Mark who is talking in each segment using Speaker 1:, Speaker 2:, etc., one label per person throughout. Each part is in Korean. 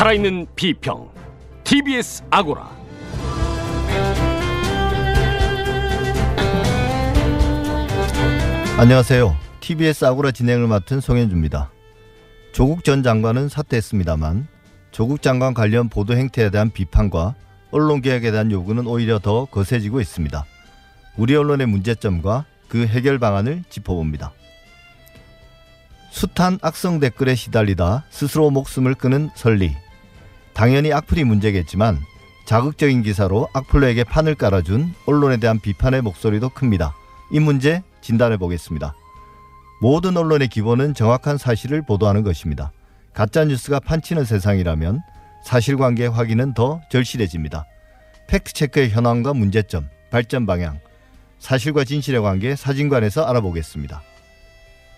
Speaker 1: 살아있는 비평 TBS 아고라
Speaker 2: 안녕하세요. TBS 아고라 진행을 맡은 송현주입니다. 조국 전 장관은 사퇴했습니다만 조국 장관 관련 보도 행태에 대한 비판과 언론 개혁에 대한 요구는 오히려 더 거세지고 있습니다. 우리 언론의 문제점과 그 해결 방안을 짚어봅니다. 숱한 악성 댓글에 시달리다 스스로 목숨을 끊은 설리. 당연히 악플이 문제겠지만 자극적인 기사로 악플러에게 판을 깔아준 언론에 대한 비판의 목소리도 큽니다. 이 문제 진단해 보겠습니다. 모든 언론의 기본은 정확한 사실을 보도하는 것입니다. 가짜 뉴스가 판치는 세상이라면 사실관계 확인은 더 절실해집니다. 팩트체크의 현황과 문제점, 발전 방향, 사실과 진실의 관계 사진관에서 알아보겠습니다.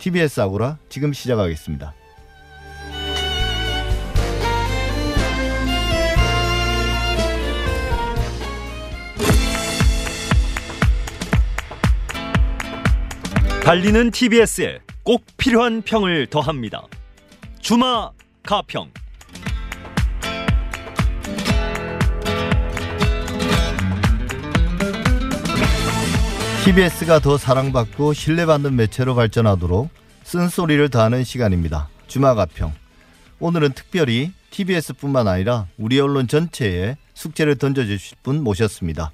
Speaker 2: TBS 아고라 지금 시작하겠습니다.
Speaker 3: 달리는 TBS에 꼭 필요한 평을 더합니다. 주마 가평.
Speaker 2: TBS가 더 사랑받고 신뢰받는 매체로 발전하도록 쓴소리를 더하는 시간입니다. 주마 가평. 오늘은 특별히 TBS뿐만 아니라 우리 언론 전체에 숙제를 던져주실 분 모셨습니다.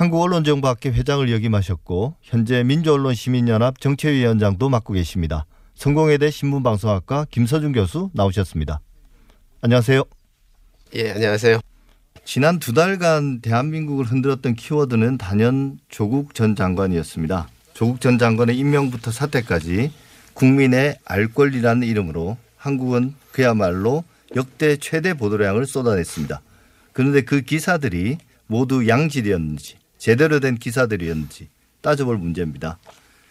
Speaker 2: 한국언론정보학회 회장을 역임하셨고 현재 민주언론시민연합 정책위원장도 맡고 계십니다. 성공회대 신문방송학과 김서준 교수 나오셨습니다. 안녕하세요.
Speaker 4: 예, 안녕하세요.
Speaker 2: 지난 두 달간 대한민국을 흔들었던 키워드는 단연 조국 전 장관이었습니다. 조국 전 장관의 임명부터 사퇴까지 국민의 알 권리라는 이름으로 한국은 그야말로 역대 최대 보도량을 쏟아냈습니다. 그런데 그 기사들이 모두 양질이었는지 제대로 된 기사들이었는지 따져볼 문제입니다.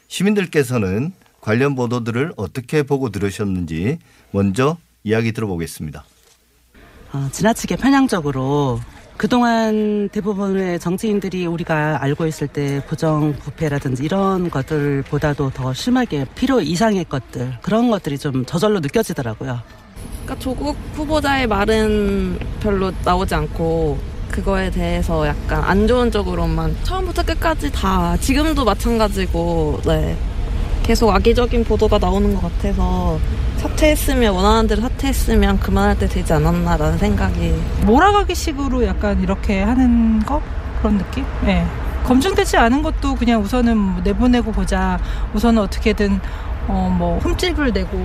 Speaker 2: 시민들께서는 관련 보도들을 어떻게 보고 들으셨는지 먼저 이야기 들어보겠습니다.
Speaker 5: 어, 지나치게 편향적으로 그동안 대부분의 정치인들이 우리가 알고 있을 때 부정 부패라든지 이런 것들보다도 더 심하게 필요 이상의 것들 그런 것들이 좀 저절로 느껴지더라고요.
Speaker 6: 그러니까 조국 후보자의 말은 별로 나오지 않고 그거에 대해서 약간 안 좋은 쪽으로만 처음부터 끝까지 다 지금도 마찬가지고 네 계속 악의적인 보도가 나오는 것 같아서 사퇴했으면 원하는 대로 사퇴했으면 그만할 때 되지 않았나라는 생각이
Speaker 7: 몰아가기 식으로 약간 이렇게 하는 거 그런 느낌? 예. 네. 검증되지 않은 것도 그냥 우선은 뭐 내보내고 보자. 우선은 어떻게든 어 뭐 흠집을 내고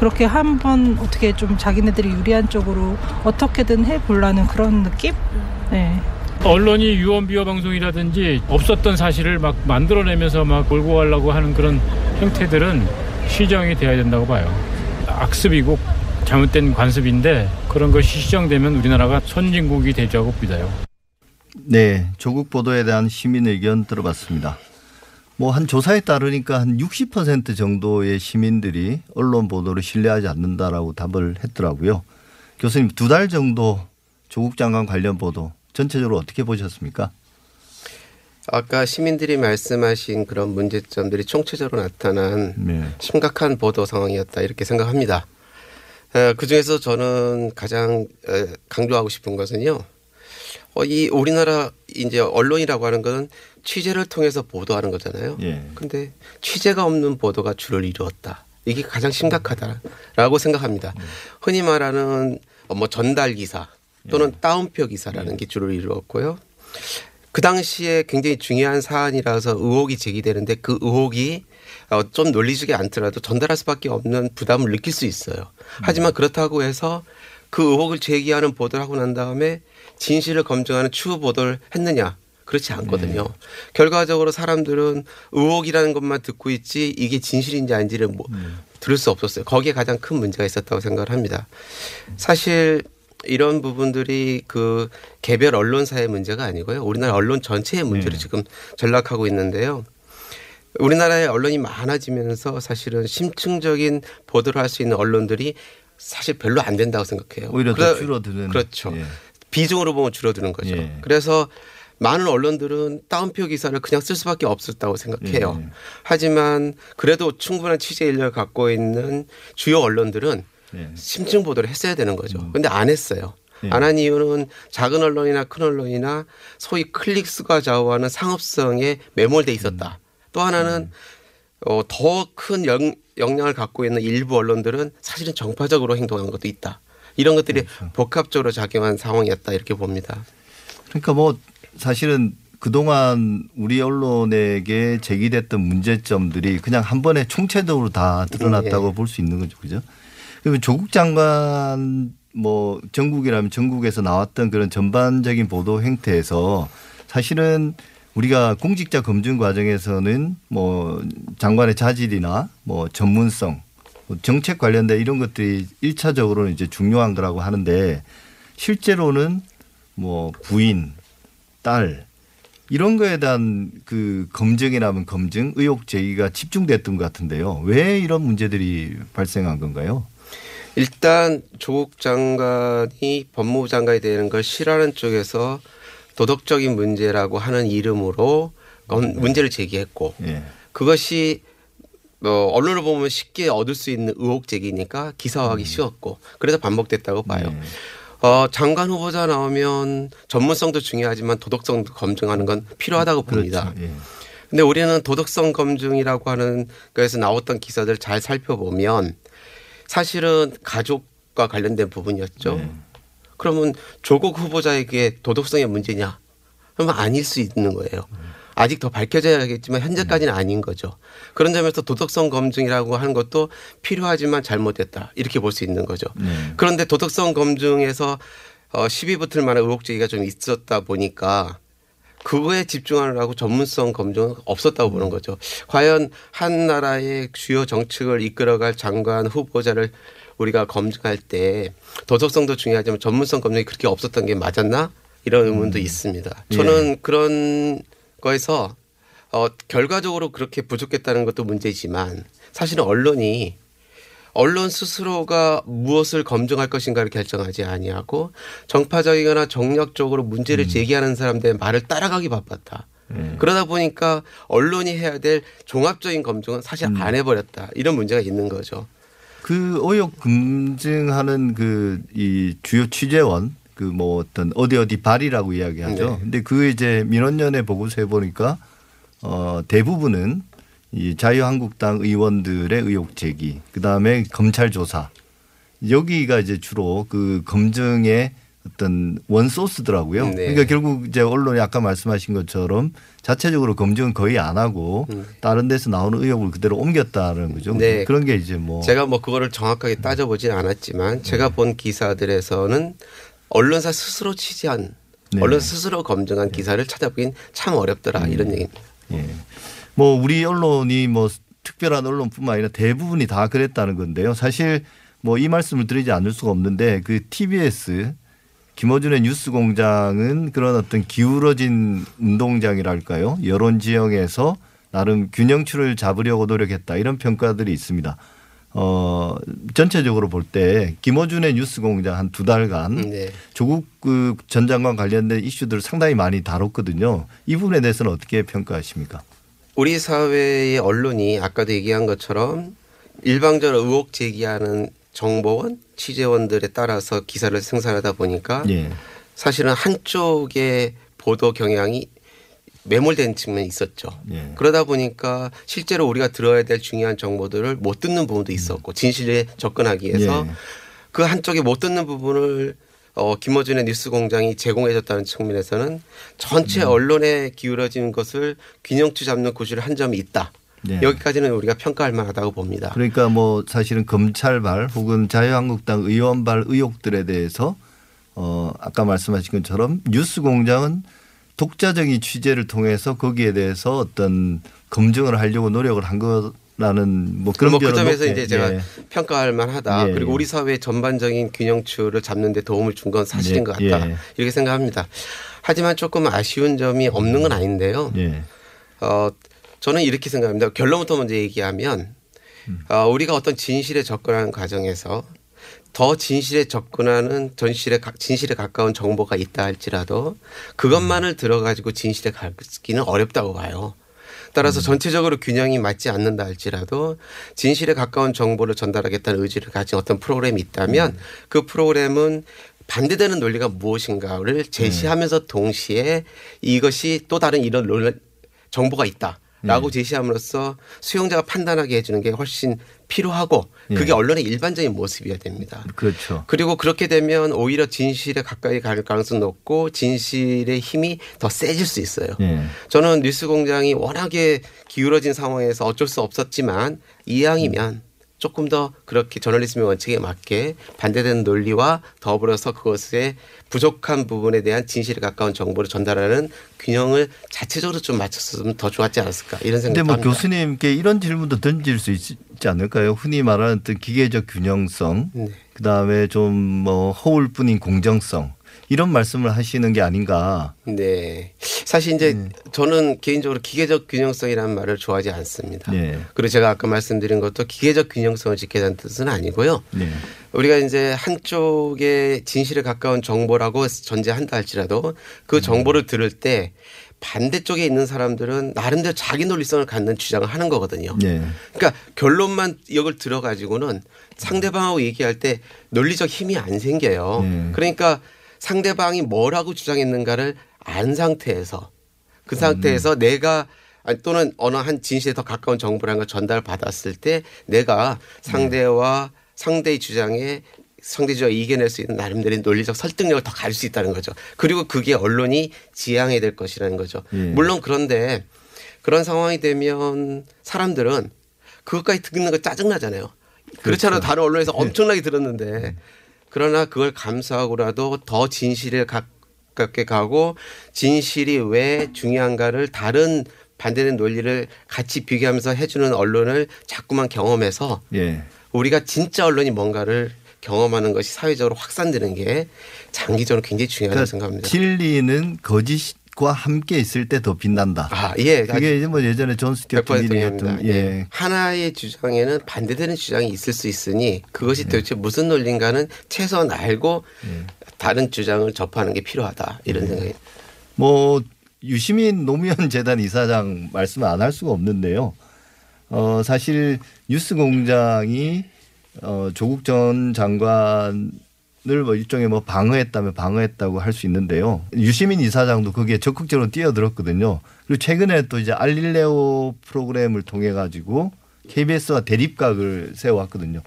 Speaker 7: 그렇게 한번 어떻게 좀 자기네들이 유리한 쪽으로 어떻게든 해보려는 그런 느낌? 네.
Speaker 8: 언론이 유언 비어 방송이라든지 없었던 사실을 막 만들어내면서 막 몰고 가려고 하는 그런 형태들은 시정이 돼야 된다고 봐요. 악습이고 잘못된 관습인데 그런 것이 시정되면 우리나라가 선진국이 되자고 믿어요.
Speaker 2: 네, 조국 보도에 대한 시민 의견 들어봤습니다. 뭐 한 조사에 따르니까 한 60% 정도의 시민들이 언론 보도를 신뢰하지 않는다라고 답을 했더라고요. 교수님 두 달 정도 조국 장관 관련 보도 전체적으로 어떻게 보셨습니까?
Speaker 4: 아까 시민들이 말씀하신 그런 문제점들이 총체적으로 나타난 네. 심각한 보도 상황이었다 이렇게 생각합니다. 그 중에서 저는 가장 강조하고 싶은 것은요. 어, 이 우리나라 이제 언론이라고 하는 것은 취재를 통해서 보도하는 거잖아요. 예. 근데 취재가 없는 보도가 주를 이루었다. 이게 가장 심각하다라고 생각합니다. 음. 흔히 말하는 뭐 전달 기사 또는 예. 다운표 기사라는 예. 게 주를 이루었고요. 그 당시에 굉장히 중요한 사안이라서 의혹이 제기되는데 그 의혹이 어, 좀 논리적이 않더라도 전달할 수밖에 없는 부담을 느낄 수 있어요. 하지만 그렇다고 해서 그 의혹을 제기하는 보도를 하고 난 다음에 진실을 검증하는 추후 보도를 했느냐? 그렇지 않거든요. 네. 결과적으로 사람들은 의혹이라는 것만 듣고 있지 이게 진실인지 아닌지를 뭐 네. 들을 수 없었어요. 거기에 가장 큰 문제가 있었다고 생각을 합니다. 사실 이런 부분들이 그 개별 언론사의 문제가 아니고요. 우리나라 언론 전체의 문제로 네. 지금 전락하고 있는데요. 우리나라의 언론이 많아지면서 사실은 심층적인 보도를 할 수 있는 언론들이 사실 별로 안 된다고 생각해요.
Speaker 2: 오히려 더 줄어드는.
Speaker 4: 그렇죠. 예. 비중으로 보면 줄어드는 거죠. 예. 그래서 많은 언론들은 다운표 기사를 그냥 쓸 수밖에 없었다고 생각해요. 예. 하지만 그래도 충분한 취재 인력을 갖고 있는 주요 언론들은
Speaker 2: 네.
Speaker 4: 심층 보도를 했어야 되는 거죠.
Speaker 2: 음.
Speaker 4: 근데 안 했어요.
Speaker 2: 네.
Speaker 4: 안한 이유는 작은 언론이나 큰 언론이나 소위 클릭 수가 좌우하는 상업성에 매몰돼 있었다.
Speaker 2: 음.
Speaker 4: 또 하나는 어, 더 큰 영향을 갖고 있는 일부 언론들은 사실은 정파적으로 행동한 것도 있다. 이런 것들이
Speaker 2: 그렇죠.
Speaker 4: 복합적으로 작용한 상황이었다 이렇게 봅니다.
Speaker 2: 그러니까 뭐 사실은 그동안 우리 언론에게 제기됐던 문제점들이 그냥 한 번에 총체적으로 다 드러났다고
Speaker 4: 네.
Speaker 2: 볼수 있는 거죠. 그죠? 그리고 조국 장관 뭐 전국이라면 전국에서 나왔던 그런 전반적인 보도 행태에서 사실은 우리가 공직자 검증 과정에서는 뭐 장관의 자질이나 뭐 전문성 뭐 정책 관련된 이런 것들이 일차적으로는 이제 중요한 거라고 하는데 실제로는 뭐 부인, 딸 이런 거에 대한 그 검증이라면 검증, 의혹 제기가 집중됐던 것 같은데요. 왜 이런 문제들이 발생한 건가요?
Speaker 4: 일단 조국 장관이 법무부 장관이 되는 걸 싫어하는 쪽에서 도덕적인 문제라고 하는 이름으로 건- 문제를 제기했고
Speaker 2: 예.
Speaker 4: 그것이 뭐 언론을 보면 쉽게 얻을 수 있는 의혹 제기니까 기사화하기 쉬웠고 그래서 반복됐다고 봐요.
Speaker 2: 네.
Speaker 4: 어, 장관 후보자 나오면 전문성도 중요하지만 도덕성도 검증하는 건 필요하다고 봅니다.
Speaker 2: 그렇죠. 예.
Speaker 4: 근데 우리는 도덕성 검증이라고 하는 거에서 나왔던 기사들 잘 살펴보면 사실은 가족과 관련된 부분이었죠.
Speaker 2: 네.
Speaker 4: 그러면 조국 후보자에게 도덕성의 문제냐? 그러면 아닐 수 있는 거예요. 아직 더 밝혀져야겠지만 현재까지는 아닌 거죠. 그런 점에서 도덕성 검증이라고 하는 것도 필요하지만 잘못됐다. 이렇게 볼 수 있는 거죠.
Speaker 2: 네.
Speaker 4: 그런데 도덕성 검증에서 어, 시비 붙을 만한 의혹 제기가 좀 있었다 보니까 그거에 집중하느라고 전문성 검증은 없었다고 보는 거죠. 과연 한 나라의 주요 정책을 이끌어갈 장관 후보자를 우리가 검증할 때 도덕성도 중요하지만 전문성 검증이 그렇게 없었던 게 맞았나? 이런 의문도 있습니다. 저는 그런 거에서 어, 결과적으로 그렇게 부족했다는 것도 문제지만 사실은 언론이 언론 스스로가 무엇을 검증할 것인가를 결정하지 아니하고 정파적이거나 정력적으로 문제를 제기하는 사람들의 말을 따라가기 바빴다. 그러다 보니까 언론이 해야 될 종합적인 검증은 사실 안 해버렸다. 이런 문제가 있는 거죠.
Speaker 2: 그 의혹 검증하는 그 이 주요 취재원 그 뭐 어떤 어디 어디 발이라고 이야기하죠.
Speaker 4: 네.
Speaker 2: 근데 그 이제 민원연의 보고서에 보니까 어 대부분은 이 자유한국당 의원들의 의혹 제기, 그 다음에 검찰 조사 여기가 이제 주로 그 검증의 어떤 원 소스더라고요.
Speaker 4: 네.
Speaker 2: 그러니까 결국 이제 언론이 아까 말씀하신 것처럼 자체적으로 검증은 거의 안 하고 다른 데서 나오는 의혹을 그대로 옮겼다는 거죠.
Speaker 4: 음. 네.
Speaker 2: 그런 게 이제 뭐
Speaker 4: 제가 뭐 그거를 정확하게 따져보진 않았지만 제가 본 기사들에서는 언론사 스스로 취재한
Speaker 2: 네.
Speaker 4: 언론 스스로 검증한 기사를 찾아보긴 참 어렵더라 이런 얘기입니다.
Speaker 2: 예. 뭐 우리 언론이 뭐 특별한 언론뿐만 아니라 대부분이 다 그랬다는 건데요. 사실 뭐 이 말씀을 드리지 않을 수가 없는데 그 TBS 김어준의 뉴스공장은 그런 어떤 기울어진 운동장이랄까요. 여론 지형에서 나름 균형추를 잡으려고 노력했다 이런 평가들이 있습니다. 어 전체적으로 볼 때 김어준의 뉴스공장 한 두 달간
Speaker 4: 네.
Speaker 2: 조국 그전 장관 관련된 이슈들을 상당히 많이 다뤘거든요. 이 부분에 대해서는 어떻게 평가하십니까?
Speaker 4: 우리 사회의 언론이 아까도 얘기한 것처럼 일방적으로 의혹 제기하는 정보원, 취재원들에 따라서 기사를 생산하다 보니까
Speaker 2: 예.
Speaker 4: 사실은 한쪽의 보도 경향이 매몰된 측면이 있었죠.
Speaker 2: 예.
Speaker 4: 그러다 보니까 실제로 우리가 들어야 될 중요한 정보들을 못 듣는 부분도 있었고 진실에 접근하기 위해서
Speaker 2: 예.
Speaker 4: 그 한쪽에 못 듣는 부분을 어, 김어준의 뉴스공장이 제공해줬다는 측면에서는 전체
Speaker 2: 음.
Speaker 4: 언론에 기울어진 것을 균형추 잡는 구실을 한 점이 있다.
Speaker 2: 네.
Speaker 4: 여기까지는 우리가 평가할 만하다고 봅니다.
Speaker 2: 그러니까 뭐 사실은 검찰발 혹은 자유한국당 의원발 의혹들에 대해서 어 아까 말씀하신 것처럼 뉴스공장은 독자적인 취재를 통해서 거기에 대해서 어떤 검증을 하려고 노력을 한 거라는 뭐 그런
Speaker 4: 뭐그
Speaker 2: 변은
Speaker 4: 점에서 이제 제가
Speaker 2: 예.
Speaker 4: 평가할 만하다.
Speaker 2: 예,
Speaker 4: 그리고
Speaker 2: 예.
Speaker 4: 우리 사회의 전반적인 균형추를 잡는 데 도움을 준 건 사실인
Speaker 2: 예,
Speaker 4: 것 같다.
Speaker 2: 예.
Speaker 4: 이렇게 생각합니다. 하지만 조금 아쉬운 점이 없는 건 아닌데요.
Speaker 2: 예.
Speaker 4: 어, 저는 이렇게 생각합니다. 결론부터 먼저 얘기하면 어, 우리가 어떤 진실에 접근하는 과정에서 더 진실에 접근하는 전실에 가- 진실에 가까운 정보가 있다 할지라도 그것만을 들어가지고 진실에 가기는 어렵다고 봐요. 따라서 전체적으로 균형이 맞지 않는다 할지라도 진실에 가까운 정보를 전달하겠다는 의지를 가진 어떤 프로그램이 있다면 그 프로그램은 반대되는 논리가 무엇인가를 제시하면서 동시에 이것이 또 다른 이런 논리, 정보가 있다. 라고 제시함으로써 수용자가 판단하게 해주는 게 훨씬 필요하고 그게
Speaker 2: 예.
Speaker 4: 언론의 일반적인 모습이어야 됩니다.
Speaker 2: 그렇죠.
Speaker 4: 그리고 그렇게 되면 오히려 진실에 가까이 갈 가능성이 높고 진실의 힘이 더 세질 수 있어요.
Speaker 2: 예.
Speaker 4: 저는 뉴스 공장이 워낙에 기울어진 상황에서 어쩔 수 없었지만 이왕이면 조금 더 그렇게 저널리즘의 원칙에 맞게 반대되는 논리와 더불어서 그것에 부족한 부분에 대한 진실에 가까운 정보를 전달하는 균형을 자체적으로 좀 맞췄으면 더 좋았지 않았을까 이런
Speaker 2: 근데
Speaker 4: 생각도
Speaker 2: 뭐. 교수님께 이런 질문도 던질 수 있지 않을까요? 흔히 말하는 기계적 균형성,
Speaker 4: 네.
Speaker 2: 그다음에 좀 뭐 허울뿐인 공정성 이런 말씀을 하시는 게 아닌가.
Speaker 4: 네. 사실 이제 저는 개인적으로 기계적 균형성이라는 말을 좋아하지 않습니다.
Speaker 2: 네.
Speaker 4: 그리고 제가 아까 말씀드린 것도 기계적 균형성을 지켜야 한다는 뜻은 아니고요.
Speaker 2: 네.
Speaker 4: 우리가 이제 한쪽에 진실에 가까운 정보라고 전제한다 할지라도 그 정보를 들을 때 반대쪽에 있는 사람들은 나름대로 자기 논리성을 갖는 주장을 하는 거거든요.
Speaker 2: 네.
Speaker 4: 그러니까 결론만 이걸 들어가지고는 상대방하고 얘기할 때 논리적 힘이 안 생겨요.
Speaker 2: 네.
Speaker 4: 그러니까 상대방이 뭐라고 주장했는가를 안 상태에서 그 상태에서 내가 아니, 또는 어느 한 진실에 더 가까운 정보라는 걸 전달받았을 때 내가 상대와 상대의 주장에 상대 주장을 이겨낼 수 있는 나름대로의 논리적 설득력을 더 가질 수 있다는 거죠. 그리고 그게 언론이 지향해야 될 것이라는 거죠.
Speaker 2: 예.
Speaker 4: 물론 그런데 그런 상황이 되면 사람들은 그것까지 듣는 거 짜증나잖아요. 그렇지 않아도 다른 언론에서 엄청나게 들었는데 그러나 그걸 감수하고라도 더 진실에 가깝게 가고 진실이 왜 중요한가를 다른 반대된 논리를 같이 비교하면서 해주는 언론을 자꾸만 경험해서
Speaker 2: 예.
Speaker 4: 우리가 진짜 언론이 뭔가를 경험하는 것이 사회적으로 확산되는 게 장기적으로 굉장히 중요하다고 생각합니다.
Speaker 2: 진리는 거짓 과 함께 있을 때 더 빛난다.
Speaker 4: 아, 예.
Speaker 2: 그게 이제 뭐 예전에 존 스튜어트
Speaker 4: 100%
Speaker 2: 밀이
Speaker 4: 동의합니다.
Speaker 2: 했던
Speaker 4: 예.
Speaker 2: 예.
Speaker 4: 하나의 주장에는 반대되는 주장이 있을 수 있으니 그것이 도대체 무슨 논리인가는 최소한 알고 다른 주장을 접하는 게 필요하다 이런 생각이.
Speaker 2: 뭐 유시민 노무현 재단 이사장 말씀 안 할 수가 없는데요. 어 사실 뉴스 공장이 어 조국 전 장관 을뭐 일종의 뭐 방어했다면 방어했다고 할 수 있는데요. 유시민 이사장도 거기에 적극적으로 뛰어들었거든요. 그리고 최근에 또 이제 알릴레오 프로그램을 통해 가지고 KBS와 대립각을 세워왔거든요.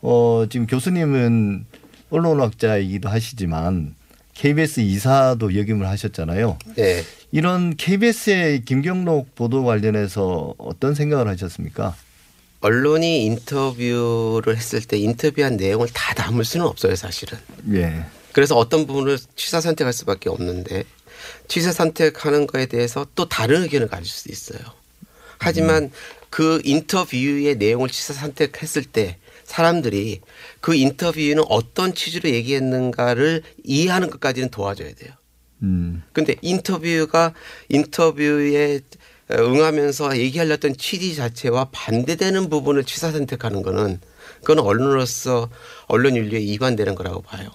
Speaker 2: 어 지금 교수님은 언론학자이기도 하시지만 KBS 이사도 역임을 하셨잖아요.
Speaker 4: 네.
Speaker 2: 이런 KBS의 김경록 보도 관련해서 어떤 생각을 하셨습니까?
Speaker 4: 언론이 인터뷰를 했을 때 인터뷰한 내용을 다 담을 수는 없어요, 사실은.
Speaker 2: 예.
Speaker 4: 그래서 어떤 부분을 취사 선택할 수밖에 없는데 취사 선택하는 거에 대해서 또 다른 의견을 가질 수도 있어요. 하지만 그 인터뷰의 내용을 취사 선택했을 때 사람들이 그 인터뷰는 어떤 취지로 얘기했는가를 이해하는 것까지는 도와줘야 돼요.
Speaker 2: 음.
Speaker 4: 근데 인터뷰가 인터뷰에 응하면서 얘기하려던 취지 자체와 반대되는 부분을 취사 선택하는 거는 그건 언론으로서 언론 윤리에 위반되는 거라고 봐요.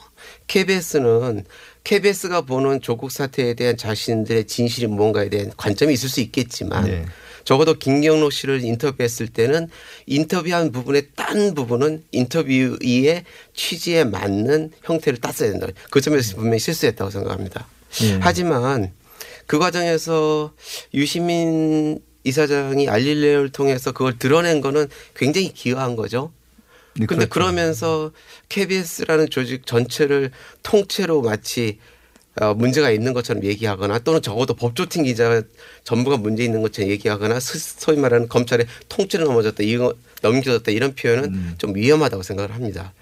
Speaker 4: KBS는 KBS가 보는 조국 사태에 대한 자신들의 진실이 무언가에 대한 관점이 있을 수 있겠지만
Speaker 2: 네.
Speaker 4: 적어도 김경록 씨를 인터뷰했을 때는 인터뷰한 부분의 딴 부분은 인터뷰의 취지에 맞는 형태를 땄어야 된다. 그 점에서 분명히 실수했다고 생각합니다.
Speaker 2: 예.
Speaker 4: 하지만 그 과정에서 유시민 이사장이 알릴레오를 통해서 그걸 드러낸 거는 굉장히 기여한 거죠.
Speaker 2: 네,
Speaker 4: 근데
Speaker 2: 그렇죠.
Speaker 4: 그러면서 KBS라는 조직 전체를 통째로 마치 어, 문제가 있는 것처럼 얘기하거나 또는 적어도 법조팀 기자 전부가 문제 있는 것처럼 얘기하거나 스- 소위 말하는 검찰의 통째로 넘어졌다, 이거 넘겨졌다 이런 표현은
Speaker 2: 음.
Speaker 4: 좀 위험하다고 생각을 합니다.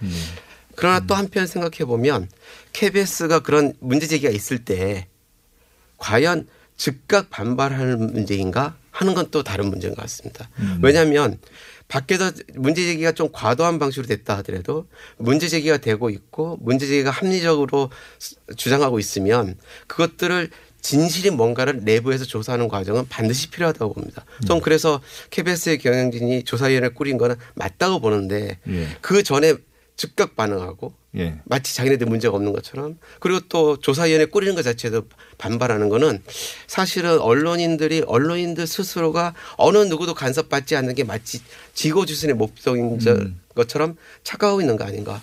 Speaker 4: 그러나 또 한편 생각해 보면 KBS가 그런 문제 제기가 있을 때 과연 즉각 반발하는 문제인가 하는 건 또 다른 문제인 것 같습니다. 왜냐하면 밖에서 문제 제기가 좀 과도한 방식으로 됐다 하더라도 문제 제기가 되고 있고 문제 제기가 합리적으로 스- 주장하고 있으면 그것들을 진실이 뭔가를 내부에서 조사하는 과정은 반드시 필요하다고 봅니다. 좀 그래서 KBS의 경영진이 조사위원회 꾸린 거는 맞다고 보는데
Speaker 2: 예.
Speaker 4: 그 전에 즉각 반응하고
Speaker 2: 예.
Speaker 4: 마치 자기네들 문제가 없는 것처럼 그리고 또 조사위원회 꾸리는 것 자체도 반발하는 거는 사실은 언론인들이 언론인들 스스로가 어느 누구도 간섭받지 않는 게 마치 지고주선의 목적인 음. 것처럼 착각하고 있는 거 아닌가.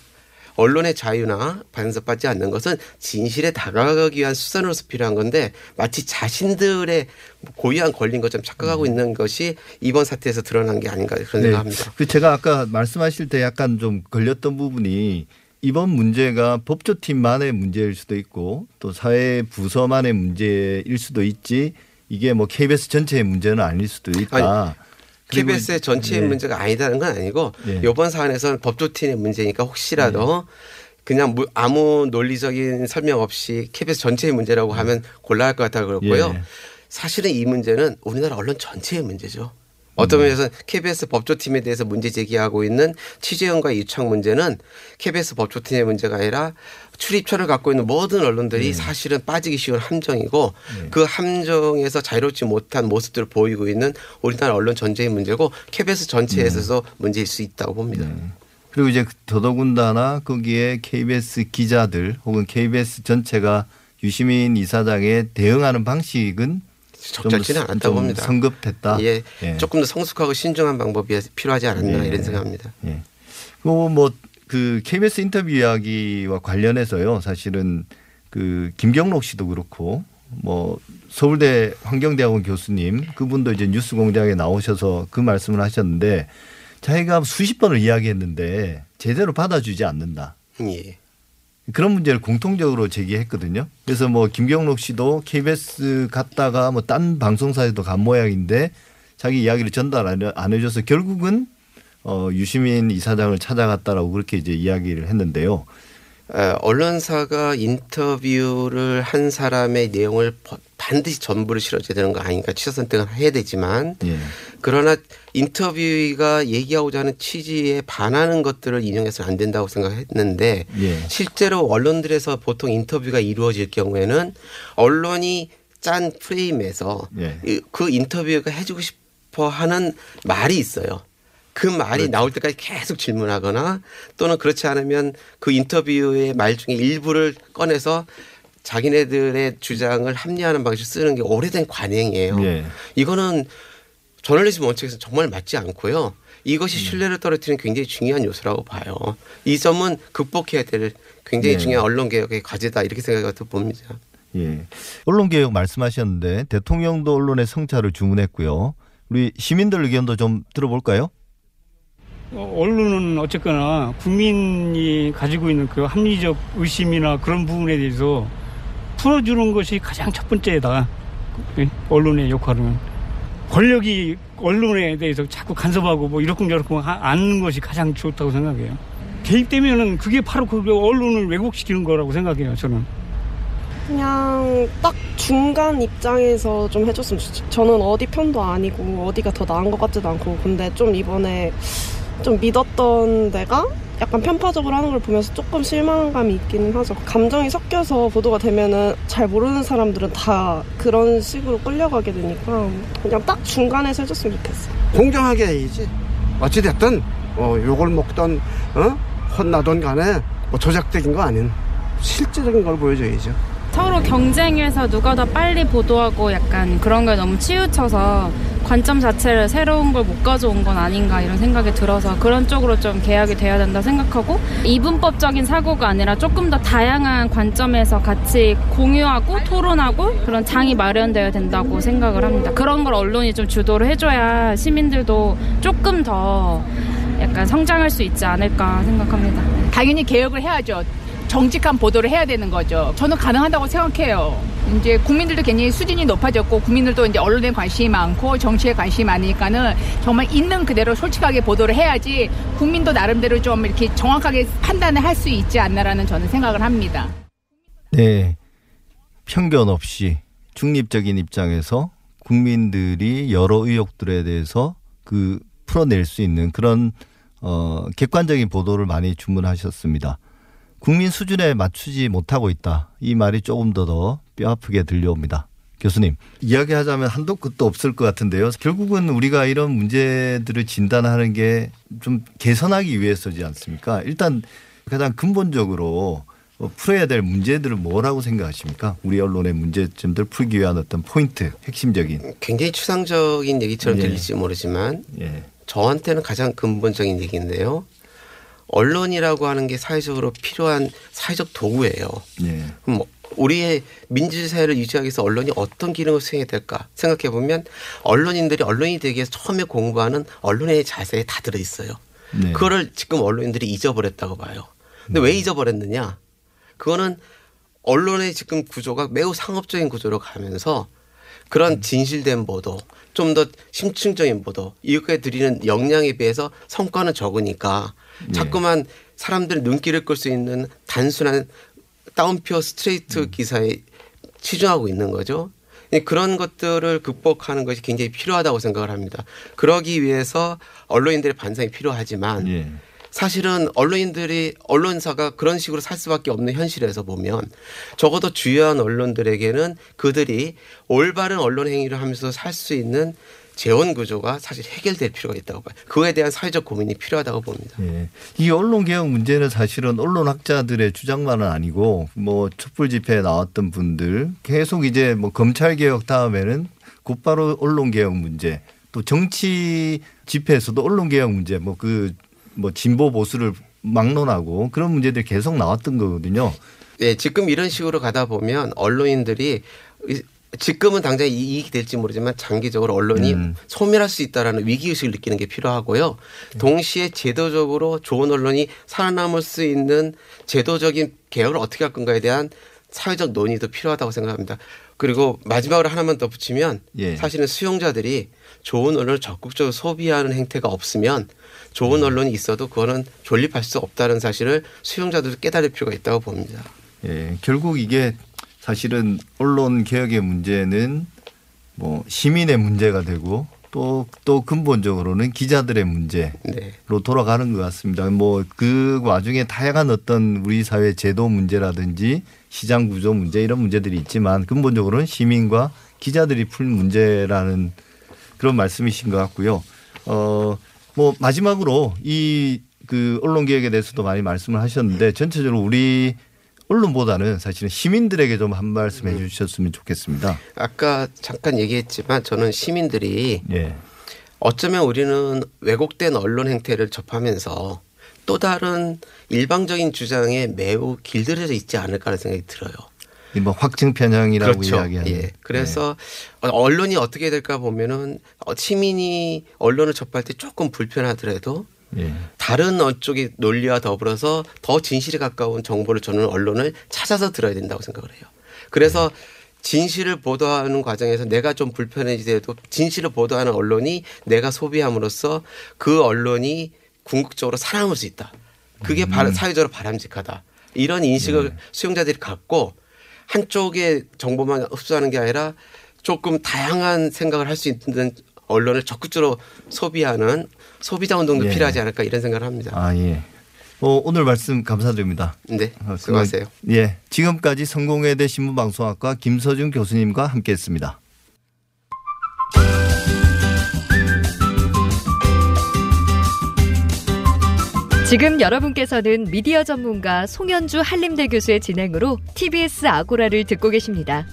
Speaker 4: 언론의 자유나 간섭받지 않는 것은 진실에 다가가기 위한 수단으로서 필요한 건데 마치 자신들의 고유한 권리인 것처럼 착각하고 음. 있는 것이 이번 사태에서 드러난 게 아닌가 그런 네. 생각합니다.
Speaker 2: 그 제가 아까 말씀하실 때 약간 좀 걸렸던 부분이 이번 문제가 법조팀만의 문제일 수도 있고 또 사회 부서만의 문제일 수도 있지 이게 뭐 KBS 전체의 문제는 아닐 수도 있다. 아니,
Speaker 4: KBS의 전체의 네. 문제가 아니다는 건 아니고 네. 이번 사안에서는 법조팀의 문제니까 혹시라도 네. 그냥 아무 논리적인 설명 없이 KBS 전체의 문제라고 네. 하면 곤란할 것 같다 그렇고요. 예. 사실은 이 문제는 우리나라 언론 전체의 문제죠. 어떤 면에서는 KBS 법조팀에 대해서 문제 제기하고 있는 취재원과 유착 문제는 KBS 법조팀의 문제가 아니라 출입처를 갖고 있는 모든 언론들이 네. 사실은 빠지기 쉬운 함정이고 네. 그 함정에서 자유롭지 못한 모습들을 보이고 있는 우리나라 언론 전체의 문제고 KBS 전체에 있어서 네. 문제일 수 있다고 봅니다. 네.
Speaker 2: 그리고 이제 더더군다나 거기에 KBS 기자들 혹은 KBS 전체가 유시민 이사장에 대응하는 방식은
Speaker 4: 적절치는 않다고 봅니다.
Speaker 2: 성급했다.
Speaker 4: 예, 예, 조금 더 성숙하고 신중한 방법이 필요하지 않았나 예. 이런 생각합니다. 예.
Speaker 2: 뭐그 KBS 인터뷰 이야기와 관련해서요. 사실은 그 김경록 씨도 그렇고 뭐 서울대 환경대학원 교수님 그분도 이제 뉴스공장에 나오셔서 그 말씀을 하셨는데 자기가 수십 번을 이야기했는데 제대로 받아주지 않는다. 예. 그런 문제를 공통적으로 제기했거든요. 그래서 뭐 김경록 씨도 KBS 갔다가 뭐 딴 방송사에도 간 모양인데 자기 이야기를 전달 안 해줘서 결국은 어 유시민 이사장을 찾아갔다라고 그렇게 이제 이야기를 했는데요.
Speaker 4: 언론사가 인터뷰를 한 사람의 내용을 반드시 전부를 실어줘야 되는 거 아닌가 취사 선택을 해야 되지만 예. 그러나 인터뷰가 얘기하고자 하는 취지에 반하는 것들을 인용해서는 안 된다고 생각했는데 예. 실제로 언론들에서 보통 인터뷰가 이루어질 경우에는 언론이 짠 프레임에서 예. 그 인터뷰가 해주고 싶어 하는 말이 있어요. 그 말이 그렇죠. 나올 때까지 계속 질문하거나 또는 그렇지 않으면 그 인터뷰의 말 중에 일부를 꺼내서 자기네들의 주장을 합리화하는 방식을 쓰는 게 오래된 관행이에요. 예. 이거는 저널리즘 원칙에서 정말 맞지 않고요. 이것이 음. 신뢰를 떨어뜨리는 굉장히 중요한 요소라고 봐요. 이 점은 극복해야 될 굉장히 예. 중요한 언론 개혁의 과제다 이렇게 생각해서 봅니다.
Speaker 2: 예. 언론 개혁 말씀하셨는데 대통령도 언론의 성찰을 주문했고요. 우리 시민들 의견도 좀 들어볼까요?
Speaker 9: 어, 언론은 어쨌거나 국민이 가지고 있는 그 합리적 의심이나 그런 부분에 대해서 풀어주는 것이 가장 첫 번째다. 예, 언론의 역할은. 권력이 언론에 대해서 자꾸 간섭하고 뭐 이렇쿵저렇쿵 하는 것이 가장 좋다고 생각해요. 개입되면은 그게 바로 그 언론을 왜곡시키는 거라고 생각해요, 저는.
Speaker 6: 그냥 딱 중간 입장에서 좀 해줬으면 좋죠. 저는 어디 편도 아니고 어디가 더 나은 것 같지도 않고 근데 좀 이번에 좀 믿었던 데가 약간 편파적으로 하는 걸 보면서 조금 실망감이 있기는 하죠. 감정이 섞여서 보도가 되면은 잘 모르는 사람들은 다 그런 식으로 끌려가게 되니까 그냥 딱 중간에서 해줬으면 좋겠어.
Speaker 10: 공정하게 해야지. 어찌됐든 어, 욕을 먹던 어? 혼나던 간에 뭐 조작적인 거 아닌 실제적인 걸 보여줘야죠.
Speaker 11: 서로 경쟁해서 누가 더 빨리 보도하고 약간 그런 걸 너무 치우쳐서 관점 자체를 새로운 걸 못 가져온 건 아닌가 이런 생각이 들어서 그런 쪽으로 좀 개혁이 돼야 된다 생각하고 이분법적인 사고가 아니라 조금 더 다양한 관점에서 같이 공유하고 토론하고 그런 장이 마련되어야 된다고 생각을 합니다. 그런 걸 언론이 좀 주도를 해줘야 시민들도 조금 더 약간 성장할 수 있지 않을까 생각합니다.
Speaker 12: 당연히 개혁을 해야죠. 정직한 보도를 해야 되는 거죠. 저는 가능하다고 생각해요. 이제 국민들도 굉장히 수준이 높아졌고 국민들도 이제 언론에 관심이 많고 정치에 관심이 많으니까는 정말 있는 그대로 솔직하게 보도를 해야지 국민도 나름대로 좀 이렇게 정확하게 판단을 할 수 있지 않나라는 저는 생각을 합니다.
Speaker 2: 네. 편견 없이 중립적인 입장에서 국민들이 여러 의혹들에 대해서 그 풀어낼 수 있는 그런 어 객관적인 보도를 많이 주문하셨습니다. 국민 수준에 맞추지 못하고 있다. 이 말이 조금 더 더 뼈아프게 들려옵니다. 교수님, 이야기하자면 한도 끝도 없을 것 같은데요. 결국은 우리가 이런 문제들을 진단하는 게 좀 개선하기 위해서지 않습니까? 일단 가장 근본적으로 뭐 풀어야 될 문제들은 뭐라고 생각하십니까? 우리 언론의 문제점들 풀기 위한 어떤 포인트, 핵심적인.
Speaker 4: 굉장히 추상적인 얘기처럼
Speaker 2: 예.
Speaker 4: 들릴지 모르지만
Speaker 2: 예.
Speaker 4: 저한테는 가장 근본적인 얘기인데요. 언론이라고 하는 게 사회적으로 필요한 사회적 도구예요.
Speaker 2: 예.
Speaker 4: 그럼 뭐 우리의 민주주의 사회를 유지하기 위해서 언론이 어떤 기능을 수행해야 될까 생각해 보면 언론인들이 언론이 되기 위해서 처음에 공부하는 언론의 자세에 다 들어 있어요.
Speaker 2: 네.
Speaker 4: 그거를 지금 언론인들이 잊어버렸다고 봐요. 근데 왜 잊어버렸느냐? 그거는 언론의 지금 구조가 매우 상업적인 구조로 가면서 그런 진실된 보도, 좀 더 심층적인 보도, 이렇게 드리는 역량에 비해서 성과는 적으니까 자꾸만 사람들 눈길을 끌 수 있는 단순한 다운표 스트레이트 기사에 치중하고 있는 거죠. 예, 그런 것들을 극복하는 것이 굉장히 필요하다고 생각을 합니다. 그러기 위해서 언론인들의 반성이 필요하지만
Speaker 2: 예.
Speaker 4: 사실은 언론인들이 언론사가 그런 식으로 살 수밖에 없는 현실에서 보면 적어도 주요한 언론들에게는 그들이 올바른 언론 행위를 하면서 살 수 있는 재원 구조가 사실 해결될 필요가 있다고 봐요. 그거에 대한 사회적 고민이 필요하다고 봅니다.
Speaker 2: 예. 이 언론 개혁 문제는 사실은 언론 학자들의 주장만은 아니고 뭐 촛불 집회에 나왔던 분들 계속 이제 뭐 검찰 개혁 다음에는 곧바로 언론 개혁 문제 또 정치 집회에서도 언론 개혁 문제 뭐 그뭐 진보 보수를 막론하고 그런 문제들이 계속 나왔던 거거든요.
Speaker 4: 네, 지금 이런 식으로 가다 보면 언론인들이 이- 지금은 당장 이익이 될지 모르지만 장기적으로 언론이
Speaker 2: 음.
Speaker 4: 소멸할 수 있다라는 위기 의식을 느끼는 게 필요하고요. 동시에 제도적으로 좋은 언론이 살아남을 수 있는 제도적인 개혁을 어떻게 할 건가에 대한 사회적 논의도 필요하다고 생각합니다. 그리고 마지막으로 하나만 더 붙이면
Speaker 2: 예.
Speaker 4: 사실은 수용자들이 좋은 언론을 적극적으로 소비하는 행태가 없으면 좋은 언론이 있어도 그거는 존립할 수 없다는 사실을 수용자들도 깨달을 필요가 있다고 봅니다.
Speaker 2: 예, 결국 이게 사실은 언론 개혁의 문제는 뭐 시민의 문제가 되고 또, 또 근본적으로는 기자들의 문제로
Speaker 4: 네.
Speaker 2: 돌아가는 것 같습니다. 뭐 그 와중에 다양한 어떤 우리 사회 제도 문제라든지 시장 구조 문제 이런 문제들이 있지만 근본적으로는 시민과 기자들이 풀 문제라는 그런 말씀이신 것 같고요. 어, 뭐 마지막으로 이 그 언론 개혁에 대해서도 많이 말씀을 하셨는데 전체적으로 우리 언론보다는 사실은 시민들에게 좀 한 말씀 해 주셨으면 좋겠습니다.
Speaker 4: 아까 잠깐 얘기했지만 저는 시민들이
Speaker 2: 예.
Speaker 4: 어쩌면 우리는 왜곡된 언론 행태를 접하면서 또 다른 일방적인 주장에 매우 길들여져 있지 않을까라는 생각이 들어요.
Speaker 2: 이뭐 확증 편향이라고
Speaker 4: 그렇죠.
Speaker 2: 이야기하는.
Speaker 4: 예. 그래서 어, 언론이 어떻게 될까 보면은 어, 시민이 언론을 접할 때 조금 불편하더라도
Speaker 2: 예.
Speaker 4: 다른 어 쪽의 논리와 더불어서 더 진실에 가까운 정보를 저는 언론을 찾아서 들어야 된다고 생각을 해요. 그래서 진실을 보도하는 과정에서 내가 좀 불편해지더라도 진실을 보도하는 언론이 내가 소비함으로써 그 언론이 궁극적으로 살아남을 수 있다. 그게 바- 사회적으로 바람직하다. 이런 인식을 수용자들이 갖고 한쪽의 정보만 흡수하는 게 아니라 조금 다양한 생각을 할 수 있는 언론을 적극적으로 소비하는 소비자 운동도
Speaker 2: 예.
Speaker 4: 필요하지 않을까 이런 생각을 합니다.
Speaker 2: 아 예. 어, 오늘 말씀 감사드립니다.
Speaker 4: 네,
Speaker 2: 어,
Speaker 4: 수고하세요.
Speaker 2: 예. 지금까지 성공회대 신문방송학과 김서준 교수님과 함께했습니다.
Speaker 13: 지금 여러분께서는 미디어 전문가 송현주 한림대 교수의 진행으로 TBS 아고라를 듣고 계십니다.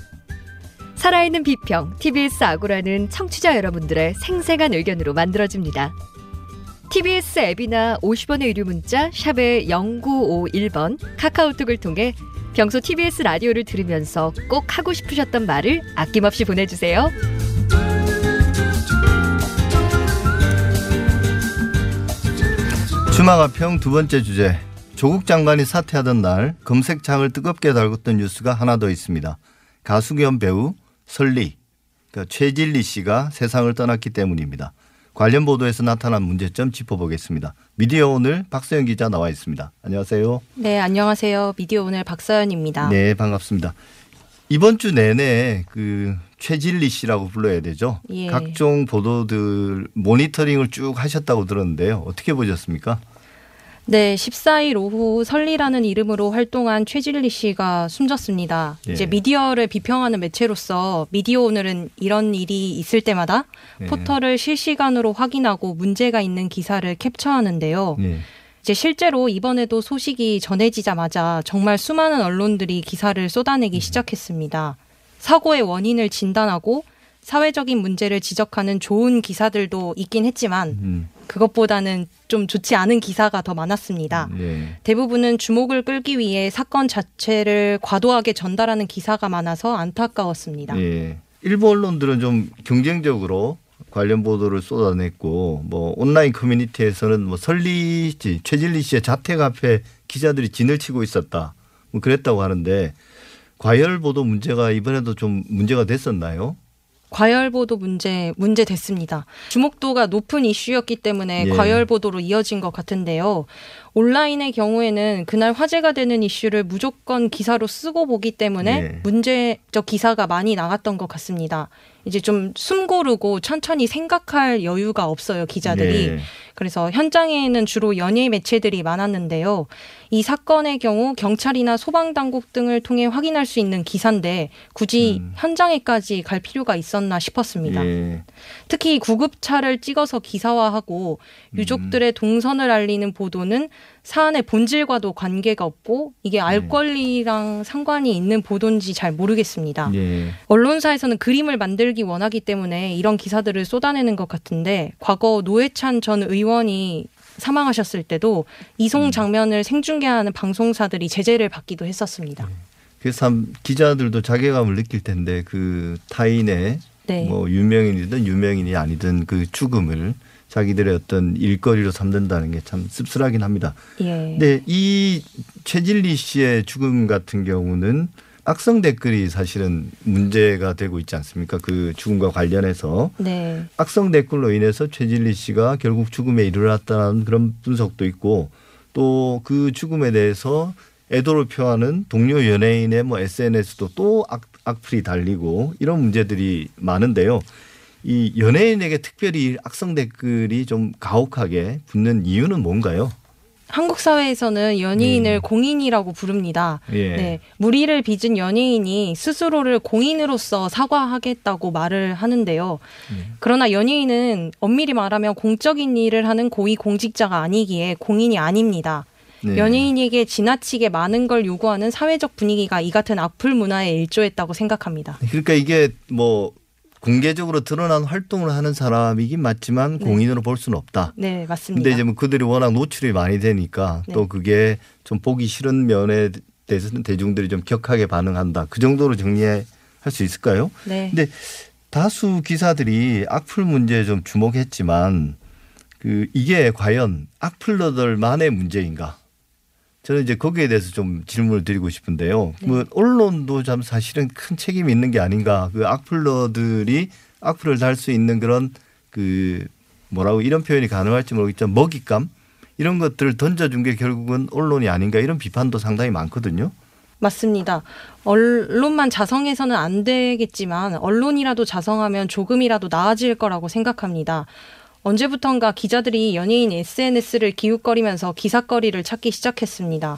Speaker 13: 살아있는 비평 TBS 아고라는 청취자 여러분들의 생생한 의견으로 만들어집니다. TBS 앱이나 50원의 유료 문자 샵의 0951번 카카오톡을 통해 평소 TBS 라디오를 들으면서 꼭 하고 싶으셨던 말을 아낌없이 보내주세요.
Speaker 2: 주마가평 두 번째 주제. 조국 장관이 사퇴하던 날 검색창을 뜨겁게 달궜던 뉴스가 하나 더 있습니다. 가수 겸 배우 설리, 그러니까 최진리 씨가 세상을 떠났기 때문입니다. 관련 보도에서 나타난 문제점 짚어보겠습니다. 미디어 오늘 박서영 기자 나와 있습니다. 안녕하세요.
Speaker 14: 네, 안녕하세요. 미디어 오늘 박서연입니다.
Speaker 2: 네, 반갑습니다. 이번 주 내내 그 최진리 씨라고 불러야 되죠.
Speaker 14: 예.
Speaker 2: 각종 보도들 모니터링을 쭉 하셨다고 들었는데요. 어떻게 보셨습니까?
Speaker 14: 네, 14일 오후 설리라는 이름으로 활동한 최진리 씨가 숨졌습니다.
Speaker 2: 예.
Speaker 14: 이제 미디어를 비평하는 매체로서 미디어 오늘은 이런 일이 있을 때마다
Speaker 2: 예.
Speaker 14: 포털을 실시간으로 확인하고 문제가 있는 기사를 캡처하는데요.
Speaker 2: 예.
Speaker 14: 이제 실제로 이번에도 소식이 전해지자마자 정말 수많은 언론들이 기사를 쏟아내기 시작했습니다. 사고의 원인을 진단하고 사회적인 문제를 지적하는 좋은 기사들도 있긴 했지만
Speaker 2: 음.
Speaker 14: 그것보다는 좀 좋지 않은 기사가 더 많았습니다.
Speaker 2: 예.
Speaker 14: 대부분은 주목을 끌기 위해 사건 자체를 과도하게 전달하는 기사가 많아서 안타까웠습니다.
Speaker 2: 예. 일부 언론들은 좀 경쟁적으로 관련 보도를 쏟아냈고 뭐 온라인 커뮤니티에서는 뭐 설리 씨, 최진리 씨의 자택 앞에 기자들이 진을 치고 있었다. 뭐 그랬다고 하는데 과열 보도 문제가 이번에도 좀 문제가 됐었나요?
Speaker 14: 과열 보도 문제 문제 됐습니다. 주목도가 높은 이슈였기 때문에
Speaker 2: 예.
Speaker 14: 과열 보도로 이어진 것 같은데요. 온라인의 경우에는 그날 화제가 되는 이슈를 무조건 기사로 쓰고 보기 때문에
Speaker 2: 예.
Speaker 14: 문제적 기사가 많이 나갔던 것 같습니다. 이제 좀 숨 고르고 천천히 생각할 여유가 없어요 기자들이.
Speaker 2: 예.
Speaker 14: 그래서 현장에는 주로 연예 매체들이 많았는데요. 이 사건의 경우 경찰이나 소방 당국 등을 통해 확인할 수 있는 기사인데 굳이 현장에까지 갈 필요가 있었나 싶었습니다.
Speaker 2: 음. 예.
Speaker 14: 특히 구급차를 찍어서 기사화하고
Speaker 2: 음.
Speaker 14: 유족들의 동선을 알리는 보도는 사안의 본질과도 관계가 없고 이게
Speaker 2: 네.
Speaker 14: 알 권리랑 상관이 있는 보도인지 잘 모르겠습니다.
Speaker 2: 예.
Speaker 14: 언론사에서는 그림을 만들기 원하기 때문에 이런 기사들을 쏟아내는 것 같은데 과거 노회찬 전 의원이 사망하셨을 때도
Speaker 2: 음.
Speaker 14: 이송 장면을 생중계하는 방송사들이 제재를 받기도 했었습니다.
Speaker 2: 그래서 참 기자들도 자괴감을 느낄 텐데 그 타인의
Speaker 14: 네.
Speaker 2: 뭐 유명인이든 유명인이 아니든 그 죽음을 자기들의 어떤 일거리로 삼는다는 게 참 씁쓸하긴 합니다.
Speaker 14: 예.
Speaker 2: 근데 이 최진리 씨의 죽음 같은 경우는 악성 댓글이 사실은 문제가 되고 있지 않습니까? 그 죽음과 관련해서
Speaker 14: 네.
Speaker 2: 악성 댓글로 인해서 최진리 씨가 결국 죽음에 이르렀다는 그런 분석도 있고 또 그 죽음에 대해서 애도를 표하는 동료 연예인의 뭐 SNS도 또 악, 악플이 달리고 이런 문제들이 많은데요. 이 연예인에게 특별히 악성 댓글이 좀 가혹하게 붙는 이유는 뭔가요?
Speaker 14: 한국 사회에서는 연예인을 공인이라고 부릅니다.
Speaker 2: 음. 예.
Speaker 14: 네, 무리를 빚은 연예인이 스스로를 공인으로서 사과하겠다고 말을 하는데요.
Speaker 2: 음.
Speaker 14: 그러나 연예인은 엄밀히 말하면 공적인 일을 하는 고위 공직자가 아니기에 공인이 아닙니다.
Speaker 2: 네.
Speaker 14: 연예인에게 지나치게 많은 걸 요구하는 사회적 분위기가 이 같은 악플 문화에 일조했다고 생각합니다.
Speaker 2: 그러니까 이게 뭐 공개적으로 드러난 활동을 하는 사람이긴 맞지만
Speaker 14: 네.
Speaker 2: 공인으로 볼 수는 없다.
Speaker 14: 네, 맞습니다.
Speaker 2: 근데 이제 뭐 그들이 워낙 노출이 많이 되니까
Speaker 14: 네.
Speaker 2: 또 그게 좀 보기 싫은 면에 대해서는 대중들이 좀 격하게 반응한다. 그 정도로 정리할 수 있을까요?
Speaker 14: 네.
Speaker 2: 근데 다수 기사들이 악플 문제에 좀 주목했지만 그 이게 과연 악플러들만의 문제인가? 저는 이제 거기에 대해서 좀 질문을 드리고 싶은데요.
Speaker 14: 네.
Speaker 2: 뭐 언론도 참 사실은 큰 책임이 있는 게 아닌가. 그 악플러들이 악플을 달 수 있는 그런 그 뭐라고 이런 표현이 가능할지 모르겠지만 먹잇감 이런 것들을 던져준 게 결국은 언론이 아닌가 이런 비판도 상당히 많거든요.
Speaker 14: 맞습니다. 언론만 자성해서는 안 되겠지만 언론이라도 자성하면 조금이라도 나아질 거라고 생각합니다. 언제부턴가 기자들이 연예인 SNS를 기웃거리면서 기사거리를 찾기 시작했습니다.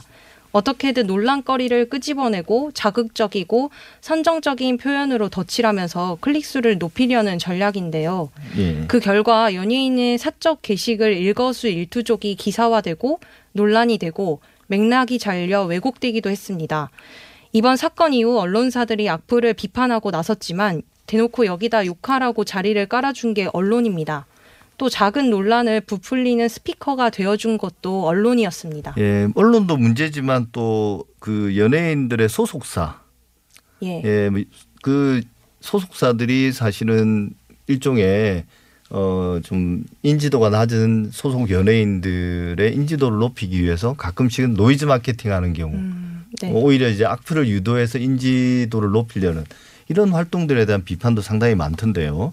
Speaker 14: 어떻게든 논란거리를 끄집어내고 자극적이고 선정적인 표현으로 덧칠하면서 클릭수를 높이려는 전략인데요.
Speaker 2: 예.
Speaker 14: 그 결과 연예인의 사적 게시글 일거수 일투족이 기사화되고 논란이 되고 맥락이 잘려 왜곡되기도 했습니다. 이번 사건 이후 언론사들이 악플을 비판하고 나섰지만 대놓고 여기다 욕하라고 자리를 깔아준 게 언론입니다. 또 작은 논란을 부풀리는 스피커가 되어준 것도 언론이었습니다.
Speaker 2: 예, 언론도 문제지만 또 그 연예인들의 소속사,
Speaker 14: 예.
Speaker 2: 예, 뭐그 소속사들이 사실은 일종의 어 좀 인지도가 낮은 소속 연예인들의 인지도를 높이기 위해서 가끔씩은 노이즈 마케팅 하는 경우,
Speaker 14: 네.
Speaker 2: 오히려 이제 악플을 유도해서 인지도를 높이려는 이런 활동들에 대한 비판도 상당히 많던데요.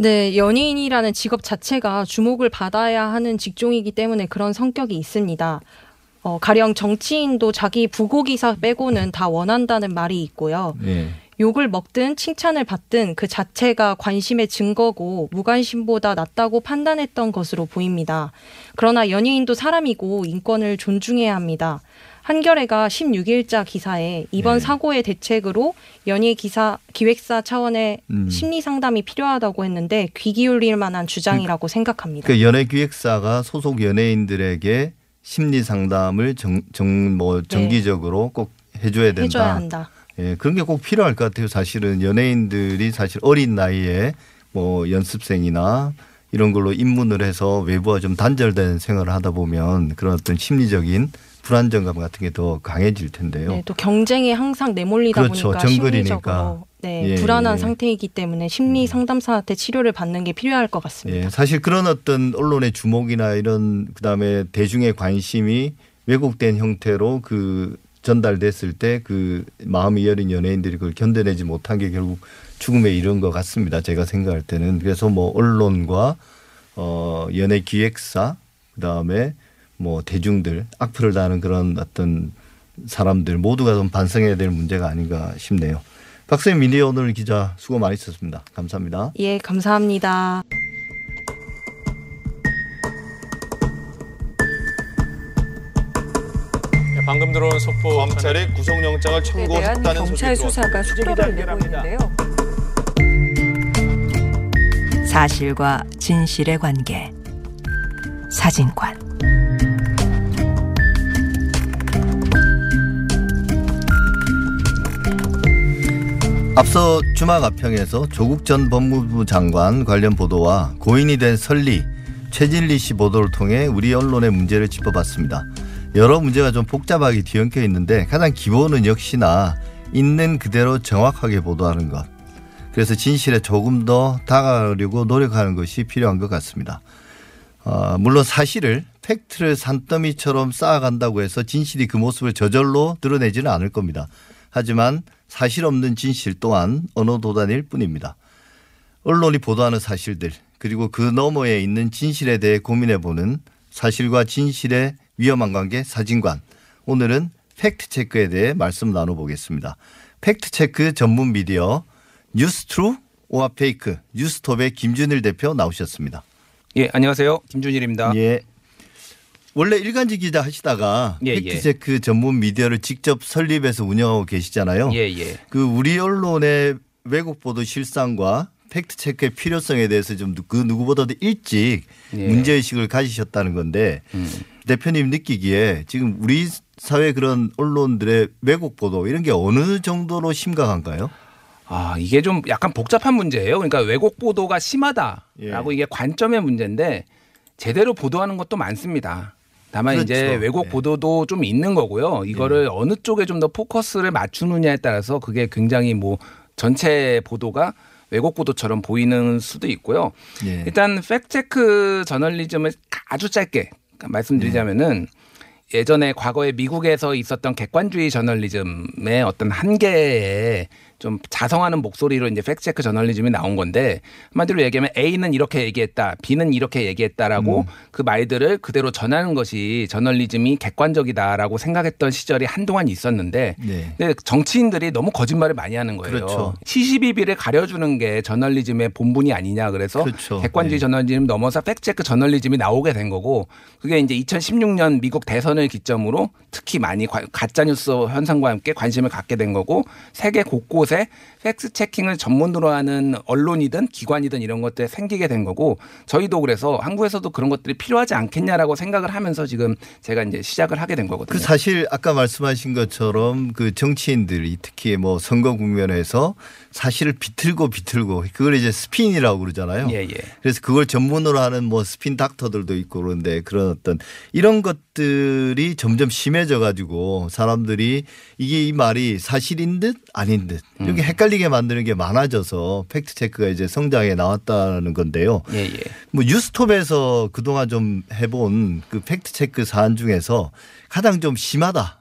Speaker 14: 네, 연예인이라는 직업 자체가 주목을 받아야 하는 직종이기 때문에 그런 성격이 있습니다. 어, 가령 정치인도 자기 부고 기사 빼고는 다 원한다는 말이 있고요.
Speaker 2: 예.
Speaker 14: 욕을 먹든 칭찬을 받든 그 자체가 관심의 증거고 무관심보다 낫다고 판단했던 것으로 보입니다. 그러나 연예인도 사람이고 인권을 존중해야 합니다. 한겨레가 16일자 기사에 이번
Speaker 2: 네.
Speaker 14: 사고의 대책으로 연예 기사 기획사 차원의
Speaker 2: 음.
Speaker 14: 심리 상담이 필요하다고 했는데 귀 기울일 만한 주장이라고 생각합니다.
Speaker 2: 그 연예 기획사가 소속 연예인들에게 심리 상담을 정, 정, 뭐 정기적으로 꼭 해줘야 된다.
Speaker 14: 네. 해줘야 한다.
Speaker 2: 예, 그런 게 꼭 필요할 것 같아요. 사실은 연예인들이 사실 어린 나이에 뭐 연습생이나 이런 걸로 입문을 해서 외부와 좀 단절된 생활을 하다 보면 그런 어떤 심리적인 불안정감 같은 게 더 강해질 텐데요.
Speaker 14: 네, 또 경쟁에 항상 내몰리다
Speaker 2: 그렇죠.
Speaker 14: 보니까
Speaker 2: 정글이니까.
Speaker 14: 심리적으로 네,
Speaker 2: 예,
Speaker 14: 불안한
Speaker 2: 예.
Speaker 14: 상태이기 때문에 심리 상담사한테 치료를 받는 게 필요할 것 같습니다.
Speaker 2: 예, 사실 그런 어떤 언론의 주목이나 이런 그다음에 대중의 관심이 왜곡된 형태로 그 전달됐을 때 그 마음이 여린 연예인들이 그걸 견뎌내지 못한 게 결국 죽음에 이른 것 같습니다. 제가 생각할 때는 그래서 뭐 언론과 어 연예 기획사 그다음에 뭐 대중들 악플을 다는 그런 어떤 사람들 모두가 좀 반성해야 될 문제가 아닌가 싶네요. 박수현 미디어 오늘 기자 수고 많이 썼습니다. 감사합니다.
Speaker 14: 예, 감사합니다.
Speaker 15: 방금 들어온 속보
Speaker 16: 검찰이 구속영장을 청구했다는
Speaker 17: 경찰 수사가 속도를 내고 있는데요. 사실과 진실의 관계. 사진관.
Speaker 2: 앞서 주말 가평에서 조국 전 법무부 장관 관련 보도와 고인이 된 설리 최진리 씨 보도를 통해 우리 언론의 문제를 짚어봤습니다. 여러 문제가 좀 복잡하게 뒤엉켜 있는데 가장 기본은 역시나 있는 그대로 정확하게 보도하는 것. 그래서 진실에 조금 더 다가가려고 노력하는 것이 필요한 것 같습니다. 어, 물론 사실을 팩트를 산더미처럼 쌓아간다고 해서 진실이 그 모습을 저절로 드러내지는 않을 겁니다. 하지만 사실 없는 진실 또한 언어 도단일 뿐입니다. 언론이 보도하는 사실들 그리고 그 너머에 있는 진실에 대해 고민해 보는 사실과 진실의 위험한 관계 사진관. 오늘은 팩트 체크에 대해 말씀 나눠보겠습니다. 팩트 체크 전문 미디어 뉴스 true or fake 뉴스톱의 김준일 대표 나오셨습니다.
Speaker 18: 예, 안녕하세요. 김준일입니다.
Speaker 2: 예. 원래 일간지 기자 하시다가
Speaker 18: 예, 예.
Speaker 2: 팩트체크 전문 미디어를 직접 설립해서 운영하고 계시잖아요.
Speaker 18: 예, 예.
Speaker 2: 그 우리 언론의 왜곡 보도 실상과 팩트 체크의 필요성에 대해서 좀 그 누구보다도 일찍
Speaker 18: 예.
Speaker 2: 문제 의식을 가지셨다는 건데
Speaker 18: 음.
Speaker 2: 대표님 느끼기에 지금 우리 사회 그런 언론들의 왜곡 보도 이런 게 어느 정도로 심각한가요?
Speaker 18: 아, 이게 좀 약간 복잡한 문제예요. 그러니까 왜곡 보도가
Speaker 2: 예.
Speaker 18: 심하다라고 이게 관점의 문제인데 제대로 보도하는 것도 많습니다. 다만 이제
Speaker 2: 그렇죠.
Speaker 18: 왜곡 보도도 좀 있는 거고요. 이거를 어느 쪽에 좀 더 포커스를 맞추느냐에 따라서 그게 굉장히 뭐 전체 보도가 왜곡 보도처럼 보이는 수도 있고요.
Speaker 2: 예.
Speaker 18: 일단 팩트체크 저널리즘을 아주 짧게 말씀드리자면은 예전에 과거에 미국에서 있었던 객관주의 저널리즘의 어떤 한계에 좀 자성하는 목소리로 이제 팩트체크 저널리즘이 나온 건데 한마디로 얘기하면 A는 이렇게 얘기했다, B는 이렇게 얘기했다라고 그 말들을 그대로 전하는 것이 저널리즘이 객관적이다라고 생각했던 시절이 한동안 있었는데
Speaker 2: 네.
Speaker 18: 근데 정치인들이 너무 거짓말을 많이 하는 거예요.
Speaker 2: 그렇죠.
Speaker 18: 시시비비를 가려주는 게 저널리즘의 본분이 아니냐 그래서
Speaker 2: 그렇죠.
Speaker 18: 객관주의
Speaker 2: 네.
Speaker 18: 저널리즘 넘어서 팩트체크 저널리즘이 나오게 된 거고 그게 이제 2016년 미국 대선을 기점으로 특히 많이 과- 가짜뉴스 현상과 함께 관심을 갖게 된 거고 세계 곳곳 에 팩트 체킹을 전문으로 하는 언론이든 기관이든 이런 것들이 생기게 된 거고 저희도 그래서 한국에서도 그런 것들이 필요하지 않겠냐라고 생각을 하면서 지금 제가 이제 시작을 하게 된 거거든요.
Speaker 2: 그 사실 아까 말씀하신 것처럼 그 정치인들이 특히 뭐 선거 국면에서 사실을 비틀고 비틀고 그걸 이제 스핀이라고 그러잖아요.
Speaker 18: 예, 예.
Speaker 2: 그래서 그걸 전문으로 하는 뭐 스핀 닥터들도 있고 그런데 그런 어떤 이런 것들이 점점 심해져 가지고 사람들이 이게 이 말이 사실인 듯 아닌 듯
Speaker 18: 음.
Speaker 2: 이렇게 헷갈리게 만드는 게 많아져서 팩트 체크가 이제 성장해 나왔다는 건데요.
Speaker 18: 예, 예.
Speaker 2: 뭐 뉴스톱에서 그동안 좀 해본 그 팩트 체크 사안 중에서 가장 좀 심하다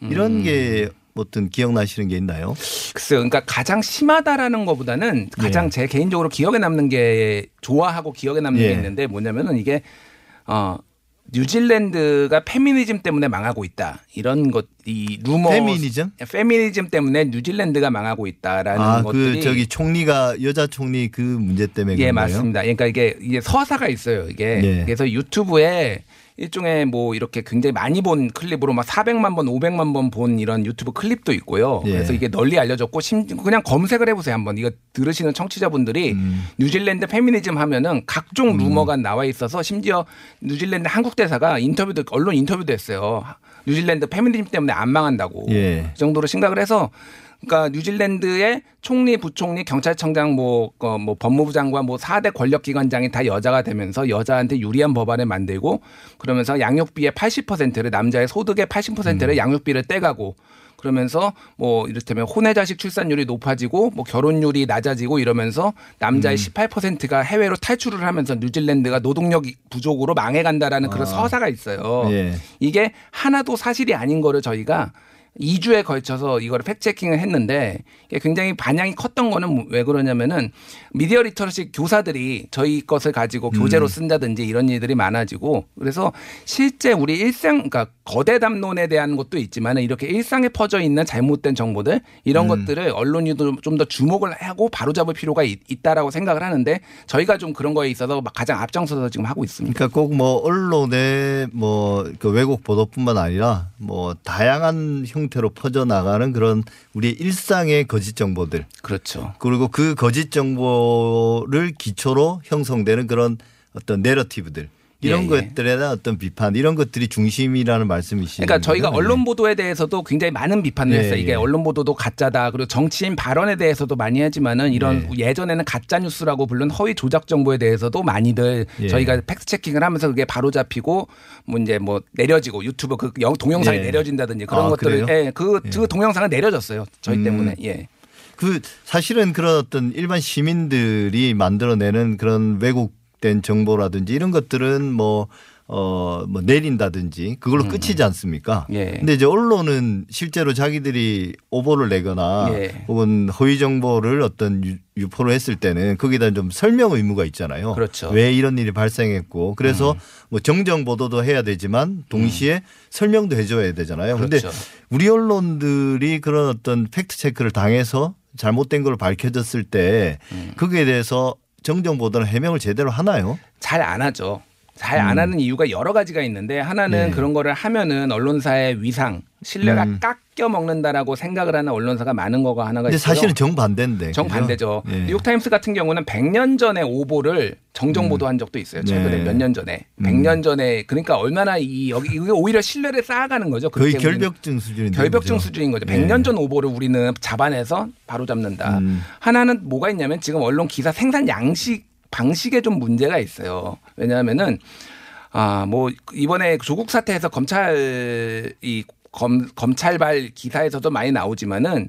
Speaker 2: 이런
Speaker 18: 음.
Speaker 2: 게 어떤 기억나시는 게 있나요?
Speaker 18: 글쎄요. 그러니까 가장 심하다라는 것보다는 가장
Speaker 2: 예.
Speaker 18: 제 개인적으로 기억에 남는 게 좋아하고 기억에 남는
Speaker 2: 예.
Speaker 18: 게 있는데 뭐냐면은 이게 어 뉴질랜드가 페미니즘 때문에 망하고 있다. 이런 것, 이 루머.
Speaker 2: 페미니즘?
Speaker 18: 페미니즘 때문에 뉴질랜드가 망하고 있다라는
Speaker 2: 아,
Speaker 18: 것들이.
Speaker 2: 그 저기 총리가 여자 총리 그 문제 때문에
Speaker 18: 예,
Speaker 2: 그런가요?
Speaker 18: 맞습니다. 그러니까 이게, 이게 서사가 있어요. 이게.
Speaker 2: 예.
Speaker 18: 그래서 유튜브에 일종의 뭐 이렇게 굉장히 많이 본 클립으로 막 400만 번, 500만 번 본 이런 유튜브 클립도 있고요.
Speaker 2: 예.
Speaker 18: 그래서 이게 널리 알려졌고 심 그냥 검색을 해보세요 한번 이거 들으시는 청취자분들이
Speaker 2: 음.
Speaker 18: 뉴질랜드 페미니즘 하면은 각종 루머가 나와 있어서 심지어 뉴질랜드 한국 대사가 인터뷰도 언론 인터뷰도 했어요. 뉴질랜드 페미니즘 때문에 안 망한다고
Speaker 2: 예.
Speaker 18: 그 정도로 심각을 해서 그러니까 뉴질랜드의 총리, 부총리, 경찰청장, 뭐, 어, 뭐 법무부 장관, 뭐 4대 권력기관장이 다 여자가 되면서 여자한테 유리한 법안을 만들고 그러면서 양육비의 80%를 남자의 소득의 80%를 양육비를 떼가고 그러면 서 뭐 이를테면 혼외 자식 출산율이 높아지고 뭐 결혼율이 낮아지고 이러면서 남자의 18%가 해외로 탈출을 하면서 뉴질랜드가 노동력 부족으로 망해간다라는 그런
Speaker 2: 아.
Speaker 18: 서사가 있어요.
Speaker 2: 예.
Speaker 18: 이게 하나도 사실이 아닌 거를 저희가 2주에 걸쳐서 이걸 fact checking을 했는데 굉장히 반향이 컸던 거는 왜 그러냐면은 미디어 리터러시 교사들이 저희 것을 가지고 교재로
Speaker 2: 음.
Speaker 18: 쓴다든지 이런 일들이 많아지고 그래서 실제 우리 일상 그러니까 거대 담론에 대한 것도 있지만 이렇게 일상에 퍼져 있는 잘못된 정보들 이런
Speaker 2: 음.
Speaker 18: 것들을 언론이 좀 더 주목을 하고 바로잡을 필요가 있, 있다라고 생각을 하는데 저희가 좀 그런 거에 있어서 막 가장 앞장서서 지금 하고 있습니다.
Speaker 2: 그러니까 꼭 뭐 언론의 뭐그 왜곡 보도뿐만 아니라 뭐 다양한 형 태로 퍼져 나가는 그런 우리 일상의 거짓 정보들.
Speaker 18: 그렇죠.
Speaker 2: 그리고 그 거짓 정보를 기초로 형성되는 그런 어떤 내러티브들 이런
Speaker 18: 예, 예.
Speaker 2: 것들에 대한 어떤 비판 이런 것들이 중심이라는 말씀이시죠.
Speaker 18: 그러니까 저희가 언론 보도에 대해서도 굉장히 많은 비판을
Speaker 2: 예,
Speaker 18: 했어요. 이게
Speaker 2: 예.
Speaker 18: 언론 보도도 가짜다. 그리고 정치인 발언에 대해서도 많이 하지만은 이런
Speaker 2: 예.
Speaker 18: 예전에는 가짜 뉴스라고 부른 허위 조작 정보에 대해서도 많이들
Speaker 2: 예.
Speaker 18: 저희가 fact checking을 하면서 그게 바로 잡히고 뭐 이제 뭐 내려지고 유튜브 그 영- 동영상이
Speaker 2: 예.
Speaker 18: 내려진다든지 그런
Speaker 2: 아,
Speaker 18: 것들을? 예, 그, 그 동영상은 내려졌어요. 저희
Speaker 2: 음.
Speaker 18: 때문에. 예.
Speaker 2: 그 사실은 그런 어떤 일반 시민들이 만들어내는 그런 왜곡 된 정보라든지 이런 것들은 뭐 어, 뭐 내린다든지 그걸로
Speaker 18: 음.
Speaker 2: 끝이지 않습니까?
Speaker 18: 예.
Speaker 2: 근데 이제 언론은 실제로 자기들이 오보를 내거나
Speaker 18: 예.
Speaker 2: 혹은 허위 정보를 어떤 유- 유포를 했을 때는 거기다 좀 설명 의무가 있잖아요.
Speaker 18: 그렇죠.
Speaker 2: 왜 이런 일이 발생했고 그래서
Speaker 18: 음.
Speaker 2: 뭐 정정 보도도 해야 되지만 동시에 설명도 해줘야 되잖아요. 근데
Speaker 18: 그렇죠.
Speaker 2: 우리 언론들이 그런 어떤 팩트 체크를 당해서 잘못된 걸 밝혀졌을 때
Speaker 18: 음.
Speaker 2: 거기에 대해서 정정 보도는 해명을 제대로 하나요?
Speaker 18: 잘 안 하죠. 잘안
Speaker 2: 음.
Speaker 18: 하는 이유가 여러 가지가 있는데 하나는
Speaker 2: 네.
Speaker 18: 그런 거를 하면은 언론사의 위상, 신뢰가
Speaker 2: 음.
Speaker 18: 깎여 먹는다라고 생각을 하는 언론사가 많은 거가 하나가 있어요.
Speaker 2: 사실은 정반대인데.
Speaker 18: 정반대죠.
Speaker 2: 예.
Speaker 18: 뉴욕타임스 같은 경우는 100년 전에 오보를 정정 보도한 적도 있어요. 최근에
Speaker 2: 네.
Speaker 18: 몇년 전에.
Speaker 2: 음.
Speaker 18: 100년 전에 그러니까 얼마나 이 여기 이게 오히려 신뢰를 쌓아가는 거죠.
Speaker 2: 거의
Speaker 18: 그렇게 우리는.
Speaker 2: 결벽증 수준인데.
Speaker 18: 결벽증
Speaker 2: 그죠?
Speaker 18: 수준인 거죠.
Speaker 2: 네.
Speaker 18: 100년 전 오보를 우리는 잡아내서 바로 잡는다.
Speaker 2: 음.
Speaker 18: 하나는 뭐가 있냐면 지금 언론 기사 생산 양식 방식에 좀 문제가 있어요. 왜냐하면은 아 뭐 이번에 조국 사태에서 검찰 이 검, 검찰발 기사에서도 많이 나오지만은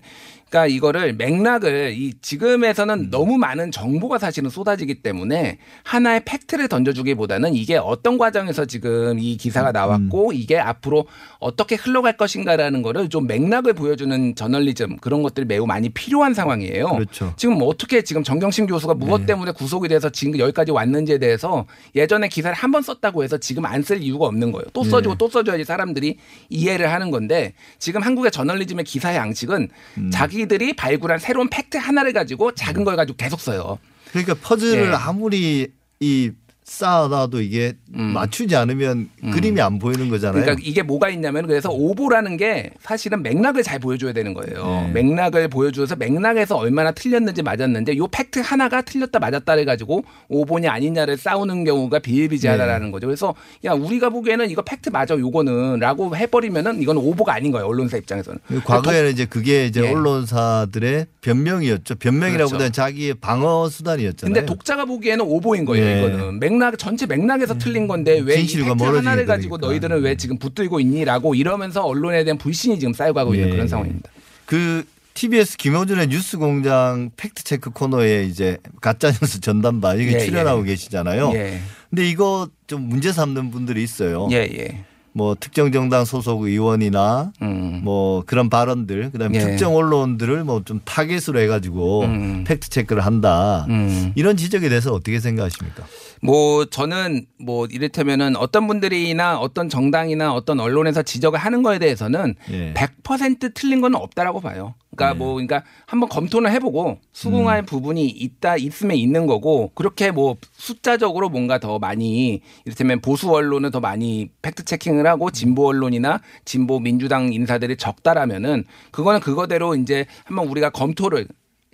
Speaker 18: 그러니까 이거를 맥락을 이 지금에서는 너무 많은 정보가 사실은 쏟아지기 때문에 하나의 팩트를 던져주기보다는 이게 어떤 과정에서 지금 이 기사가 나왔고 이게 앞으로 어떻게 흘러갈 것인가라는 거를 좀 맥락을 보여주는 저널리즘 그런 것들이 매우 많이 필요한 상황이에요.
Speaker 2: 그렇죠.
Speaker 18: 지금 뭐 어떻게 지금 정경심 교수가 무엇
Speaker 2: 네.
Speaker 18: 때문에 구속이 돼서 지금 여기까지 왔는지에 대해서 예전에 기사를 한 번 썼다고 해서 지금 안 쓸 이유가 없는 거예요. 또
Speaker 2: 네.
Speaker 18: 써주고 또 써줘야지 사람들이 이해를 하는 건데 지금 한국의 저널리즘의 기사 양식은
Speaker 2: 음.
Speaker 18: 자기 들이 발굴한 새로운 팩트 하나를 가지고 작은 걸 가지고 계속 써요.
Speaker 2: 그러니까 퍼즐을
Speaker 18: 예.
Speaker 2: 아무리 이 쌓아놔도 이게 맞추지 않으면 그림이 안 보이는 거잖아요.
Speaker 18: 음. 그러니까 이게 뭐가 있냐면 그래서 오보라는 게 사실은 맥락을 잘 보여줘야 되는 거예요.
Speaker 2: 네.
Speaker 18: 맥락을 보여줘서 맥락에서 얼마나 틀렸는지 맞았는지 요 팩트 하나가 틀렸다 맞았다를 가지고 오보냐 아니냐를 싸우는 경우가 비일비재하다라는
Speaker 2: 네.
Speaker 18: 거죠. 그래서 야 우리가 보기에는 이거 팩트 맞아 요거는라고 해버리면은 이건 오보가 아닌 거예요. 언론사 입장에서는.
Speaker 2: 과거에는 이제 그게 이제
Speaker 18: 예.
Speaker 2: 언론사들의 변명이었죠. 변명이라고보다는 자기의 방어 수단이었잖아요.
Speaker 18: 근데 독자가 보기에는 오보인 거예요.
Speaker 2: 예.
Speaker 18: 이거는 맥락 전체 맥락에서 틀린 건데 왜이
Speaker 2: 진실과 멀어지게
Speaker 18: 하나를 가지고
Speaker 2: 되니까.
Speaker 18: 너희들은 왜 지금 붙들고 있니라고 이러면서 언론에 대한 불신이 지금 쌓여 가고 있는
Speaker 2: 예.
Speaker 18: 그런 상황입니다.
Speaker 2: 그 TBS 김어준의 뉴스공장 팩트체크 코너에 이제 가짜뉴스 전담반 이게
Speaker 18: 예,
Speaker 2: 출연하고
Speaker 18: 예.
Speaker 2: 계시잖아요.
Speaker 18: 예.
Speaker 2: 근데 이거 좀 문제 삼는 분들이 있어요.
Speaker 18: 예, 예.
Speaker 2: 뭐 특정 정당 소속 의원이나
Speaker 18: 음.
Speaker 2: 뭐 그런 발언들 그다음에
Speaker 18: 예.
Speaker 2: 특정 언론들을 뭐 좀 타겟으로 해가지고
Speaker 18: 음.
Speaker 2: 팩트 체크를 한다.
Speaker 18: 음.
Speaker 2: 이런 지적에 대해서 어떻게 생각하십니까?
Speaker 18: 뭐 저는 뭐 이를테면은 어떤 분들이나 어떤 정당이나 어떤 언론에서 지적을 하는 거에 대해서는
Speaker 2: 예.
Speaker 18: 100% 틀린 건 없다라고 봐요. 그러니까 뭐 그러니까 한번 검토는 해보고 수긍할 부분이 있다 있으면 있는 거고 그렇게 뭐 숫자적으로 뭔가 더 많이 이를테면 보수 언론은 더 많이 팩트 체킹을 하고 진보 언론이나 진보 민주당 인사들이 적다라면은 그거는 그거대로 이제 한번 우리가 검토를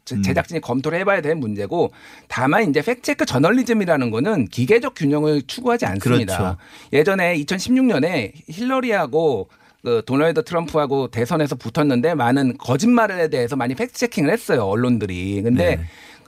Speaker 18: 제- 제작진이 검토를 해봐야 될 문제고 다만 이제 팩트체크 저널리즘이라는 거는 기계적 균형을 추구하지 않습니다.
Speaker 2: 그렇죠.
Speaker 18: 예전에 2016년에 힐러리하고 그 도널드 트럼프하고 대선에서 붙었는데 많은 거짓말에 대해서 많이 fact checking을 했어요 언론들이. 근데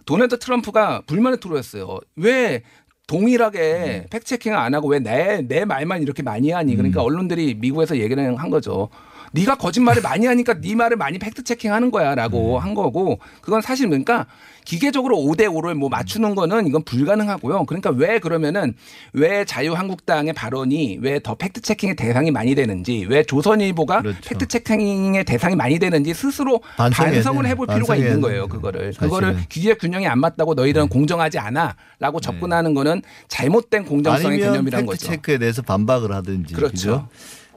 Speaker 18: 도널드 트럼프가 불만을 토로했어요. 왜 동일하게 fact checking을 안 하고 왜 내 내 말만 이렇게 많이 하니? 그러니까 언론들이 미국에서 얘기를 한 거죠. 네가 거짓말을 많이 하니까 네 말을 많이 fact checking하는 거야라고 한 거고 그건 사실 그러니까 기계적으로 5대 5를 뭐 맞추는 거는 이건 불가능하고요. 그러니까 왜 그러면은 왜 자유한국당의 발언이 왜 더 fact checking의 대상이 많이 되는지 왜 조선일보가 fact checking의 대상이 많이 되는지 스스로 반성을. 해볼 필요가 있는. 거예요. 그거를
Speaker 2: 사실은.
Speaker 18: 그거를 기계 균형이 안 맞다고 너희들은 공정하지 않아라고 접근하는 거는 잘못된 공정성의
Speaker 2: 아니면
Speaker 18: 개념이란
Speaker 2: 팩트
Speaker 18: 거죠.
Speaker 2: 체크에 대해서 반박을 하든지
Speaker 18: 그렇죠.
Speaker 2: 그죠?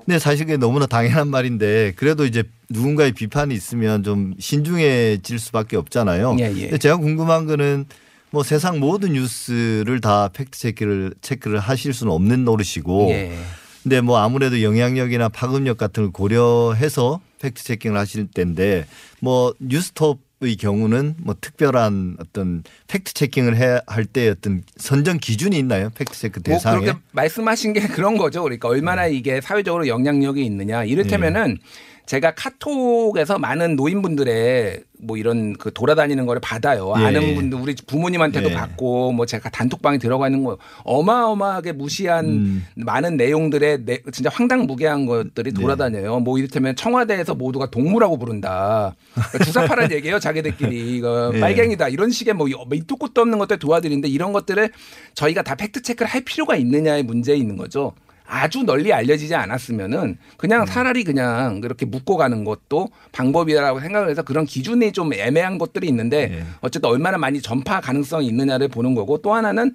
Speaker 2: 근데 사실 그게 너무나 당연한 말인데 그래도 이제 누군가의 비판이 있으면 좀 신중해질 수밖에 없잖아요.
Speaker 18: 예, 예.
Speaker 2: 근데 제가 궁금한 거는 뭐 세상 모든 뉴스를 다 팩트 체크를 체크를 하실 수는 없는 노릇이고
Speaker 18: 예.
Speaker 2: 근데 뭐 아무래도 영향력이나 파급력 같은 걸 고려해서 fact checking을 하실 텐데 뭐 뉴스톱 의 경우는 뭐 특별한 어떤 fact checking을 해할때 어떤 선정 기준이 있나요? 팩트 체크
Speaker 18: 뭐
Speaker 2: 대상에?
Speaker 18: 그렇게 말씀하신 게 그런 거죠. 그러니까 얼마나 이게 사회적으로 영향력이 있느냐. 이를테면은 제가 카톡에서 많은 노인분들의 뭐 이런 그 돌아다니는 거를 받아요.
Speaker 2: 예.
Speaker 18: 아는 분들 우리 부모님한테도
Speaker 2: 예.
Speaker 18: 받고 뭐 제가 단톡방에 들어가 있는 거 어마어마하게 무시한
Speaker 2: 음.
Speaker 18: 많은 내용들의 내- 진짜 황당무계한 것들이
Speaker 2: 네.
Speaker 18: 돌아다녀요. 뭐 이를테면 청와대에서 모두가 동물하고 부른다. 그러니까 주사파란 얘기예요. 자기들끼리 이거
Speaker 2: 예.
Speaker 18: 빨갱이다 이런 식의 뭐 밑도 끝도 없는 것들 도와드리는데 이런 것들을 저희가 다 팩트 체크를 할 필요가 있느냐의 문제 있는 거죠. 아주 널리 알려지지 않았으면은 그냥 차라리 그냥 그렇게 묻고 가는 것도 방법이라고 생각을 해서 그런 기준이 좀 애매한 것들이 있는데 어쨌든 얼마나 많이 전파 가능성이 있느냐를 보는 거고 또 하나는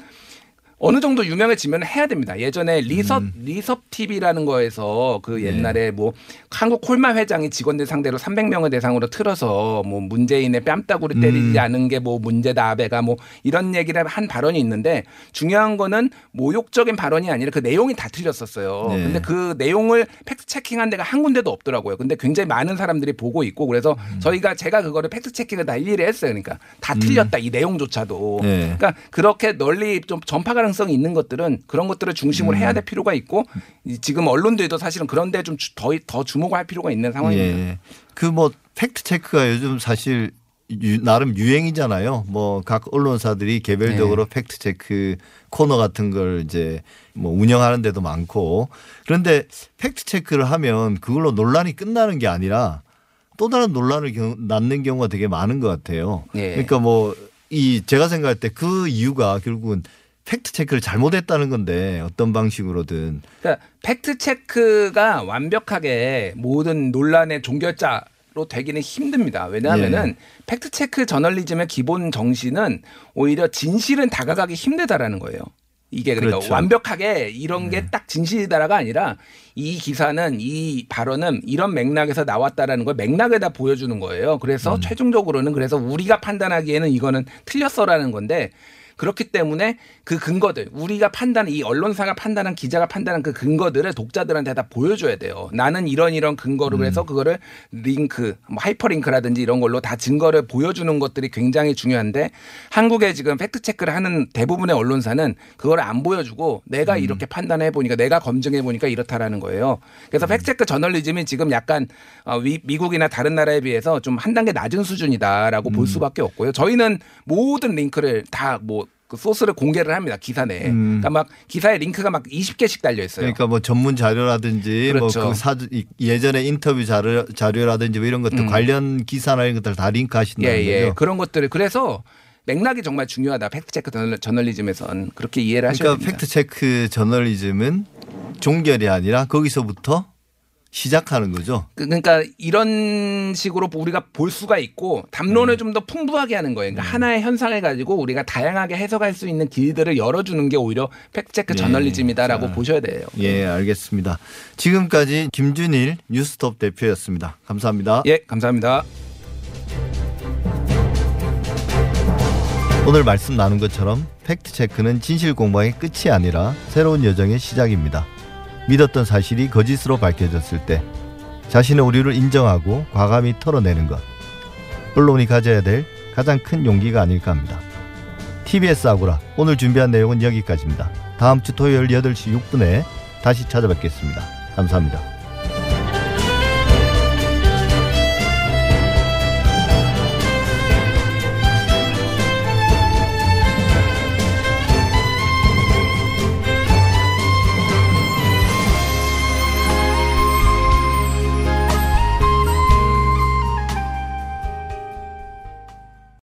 Speaker 18: 어느 정도 유명해지면 해야 됩니다. 예전에 리섭 리섭 TV라는 거에서 그 옛날에 뭐 한국 콜마 회장이 직원들 상대로 300명을 대상으로 틀어서 뭐 문재인의 뺨따구를 때리지
Speaker 2: 음.
Speaker 18: 않은 게 뭐 문제다 아베가 뭐 이런 얘기를 한 발언이 있는데 중요한 거는 모욕적인 발언이 아니라 그 내용이 다 틀렸었어요.
Speaker 2: 네.
Speaker 18: 근데 그 내용을 fact checking한 데가 한 군데도 없더라고요. 근데 굉장히 많은 사람들이 보고 있고 그래서
Speaker 2: 음.
Speaker 18: 저희가 제가 그거를 fact checking을 다 일일이 했어요. 그러니까 다 틀렸다 이 내용조차도.
Speaker 2: 네.
Speaker 18: 그러니까 그렇게 널리 좀 전파 가 능성이 있는 것들은 그런 것들을 중심으로
Speaker 2: 음.
Speaker 18: 해야 될 필요가 있고 이 지금 언론들도 사실은 그런 데 좀 더 더 주목할 필요가 있는 상황입니다.
Speaker 2: 예. 그뭐 팩트 체크가 요즘 사실 유- 나름 유행이잖아요. 뭐 각 언론사들이 개별적으로
Speaker 18: 네.
Speaker 2: 팩트 체크 코너 같은 걸 이제 뭐 운영하는 데도 많고 그런데 팩트 체크를 하면 그걸로 논란이 끝나는 게 아니라 또 다른 논란을 겨- 낳는 경우가 되게 많은 것 같아요.
Speaker 18: 예.
Speaker 2: 그러니까 뭐 이 제가 생각할 때 그 이유가 결국은 팩트 체크를 잘못했다는 건데 어떤 방식으로든
Speaker 18: 그러니까 팩트 체크가 완벽하게 모든 논란의 종결자 로 되기는 힘듭니다. 왜냐하면은
Speaker 2: 예.
Speaker 18: 팩트 체크 저널리즘의 기본 정신은 오히려 진실은 다가가기 힘들다라는 거예요. 이게 그러니까
Speaker 2: 그렇죠.
Speaker 18: 완벽하게 이런 게 딱 진실이다라가 아니라 이 기사는 이 발언은 이런 맥락에서 나왔다라는 걸 맥락에다 보여주는 거예요. 그래서 최종적으로는 그래서 우리가 판단하기에는 이거는 틀렸어라는 건데 그렇기 때문에 그 근거들 우리가 판단 이 언론사가 판단한 기자가 판단한 그 근거들을 독자들한테 다 보여줘야 돼요. 나는 이런 이런 근거로 해서 그거를 링크, 뭐 하이퍼링크라든지 이런 걸로 다 증거를 보여주는 것들이 굉장히 중요한데 한국에 지금 팩트 체크를 하는 대부분의 언론사는 그걸 안 보여주고 내가 이렇게 판단해 보니까 내가 검증해 보니까 이렇다라는 거예요. 그래서 팩트 체크 저널리즘이 지금 약간 어, 위- 미국이나 다른 나라에 비해서 좀 한 단계 낮은 수준이다라고 볼 수밖에 없고요. 저희는 모든 링크를 다 뭐 그 소스를 공개를 합니다 기사 내에.
Speaker 2: 음.
Speaker 18: 그러니까 막 기사에 링크가 막 20개씩 달려 있어요.
Speaker 2: 그러니까 뭐 전문 자료라든지
Speaker 18: 그렇죠.
Speaker 2: 뭐그 사 예전에 인터뷰 자료 자료라든지 뭐 이런 것들
Speaker 18: 음.
Speaker 2: 관련 기사나 이런 것들 다 링크하신다는
Speaker 18: 예, 예.
Speaker 2: 거죠.
Speaker 18: 그런 것들을 그래서 맥락이 정말 중요하다. 팩트 체크 저널- 저널리즘에선 그렇게 이해를 하셔야
Speaker 2: 그러니까
Speaker 18: 됩니다.
Speaker 2: 팩트 체크 저널리즘은 종결이 아니라 거기서부터 시작하는 거죠.
Speaker 18: 그, 그러니까 이런 식으로 우리가 볼 수가 있고 담론을
Speaker 2: 음.
Speaker 18: 좀더 풍부하게 하는 거예요. 그러니까 음. 하나의 현상을 가지고 우리가 다양하게 해석할 수 있는 길들을 열어주는 게 오히려 팩트체크
Speaker 2: 예.
Speaker 18: 저널리즘이다라고
Speaker 2: 자.
Speaker 18: 보셔야 돼요.
Speaker 2: 예, 음. 알겠습니다. 지금까지 김준일 뉴스톱 대표였습니다. 감사합니다.
Speaker 18: 예, 감사합니다.
Speaker 2: 오늘 말씀 나눈 것처럼 팩트체크는 진실 공방의 끝이 아니라 새로운 여정의 시작입니다. 믿었던 사실이 거짓으로 밝혀졌을 때 자신의 오류를 인정하고 과감히 털어내는 것. 언론이 가져야 될 가장 큰 용기가 아닐까 합니다. TBS 아고라 오늘 준비한 내용은 여기까지입니다. 다음 주 토요일 8시 6분에 다시 찾아뵙겠습니다. 감사합니다.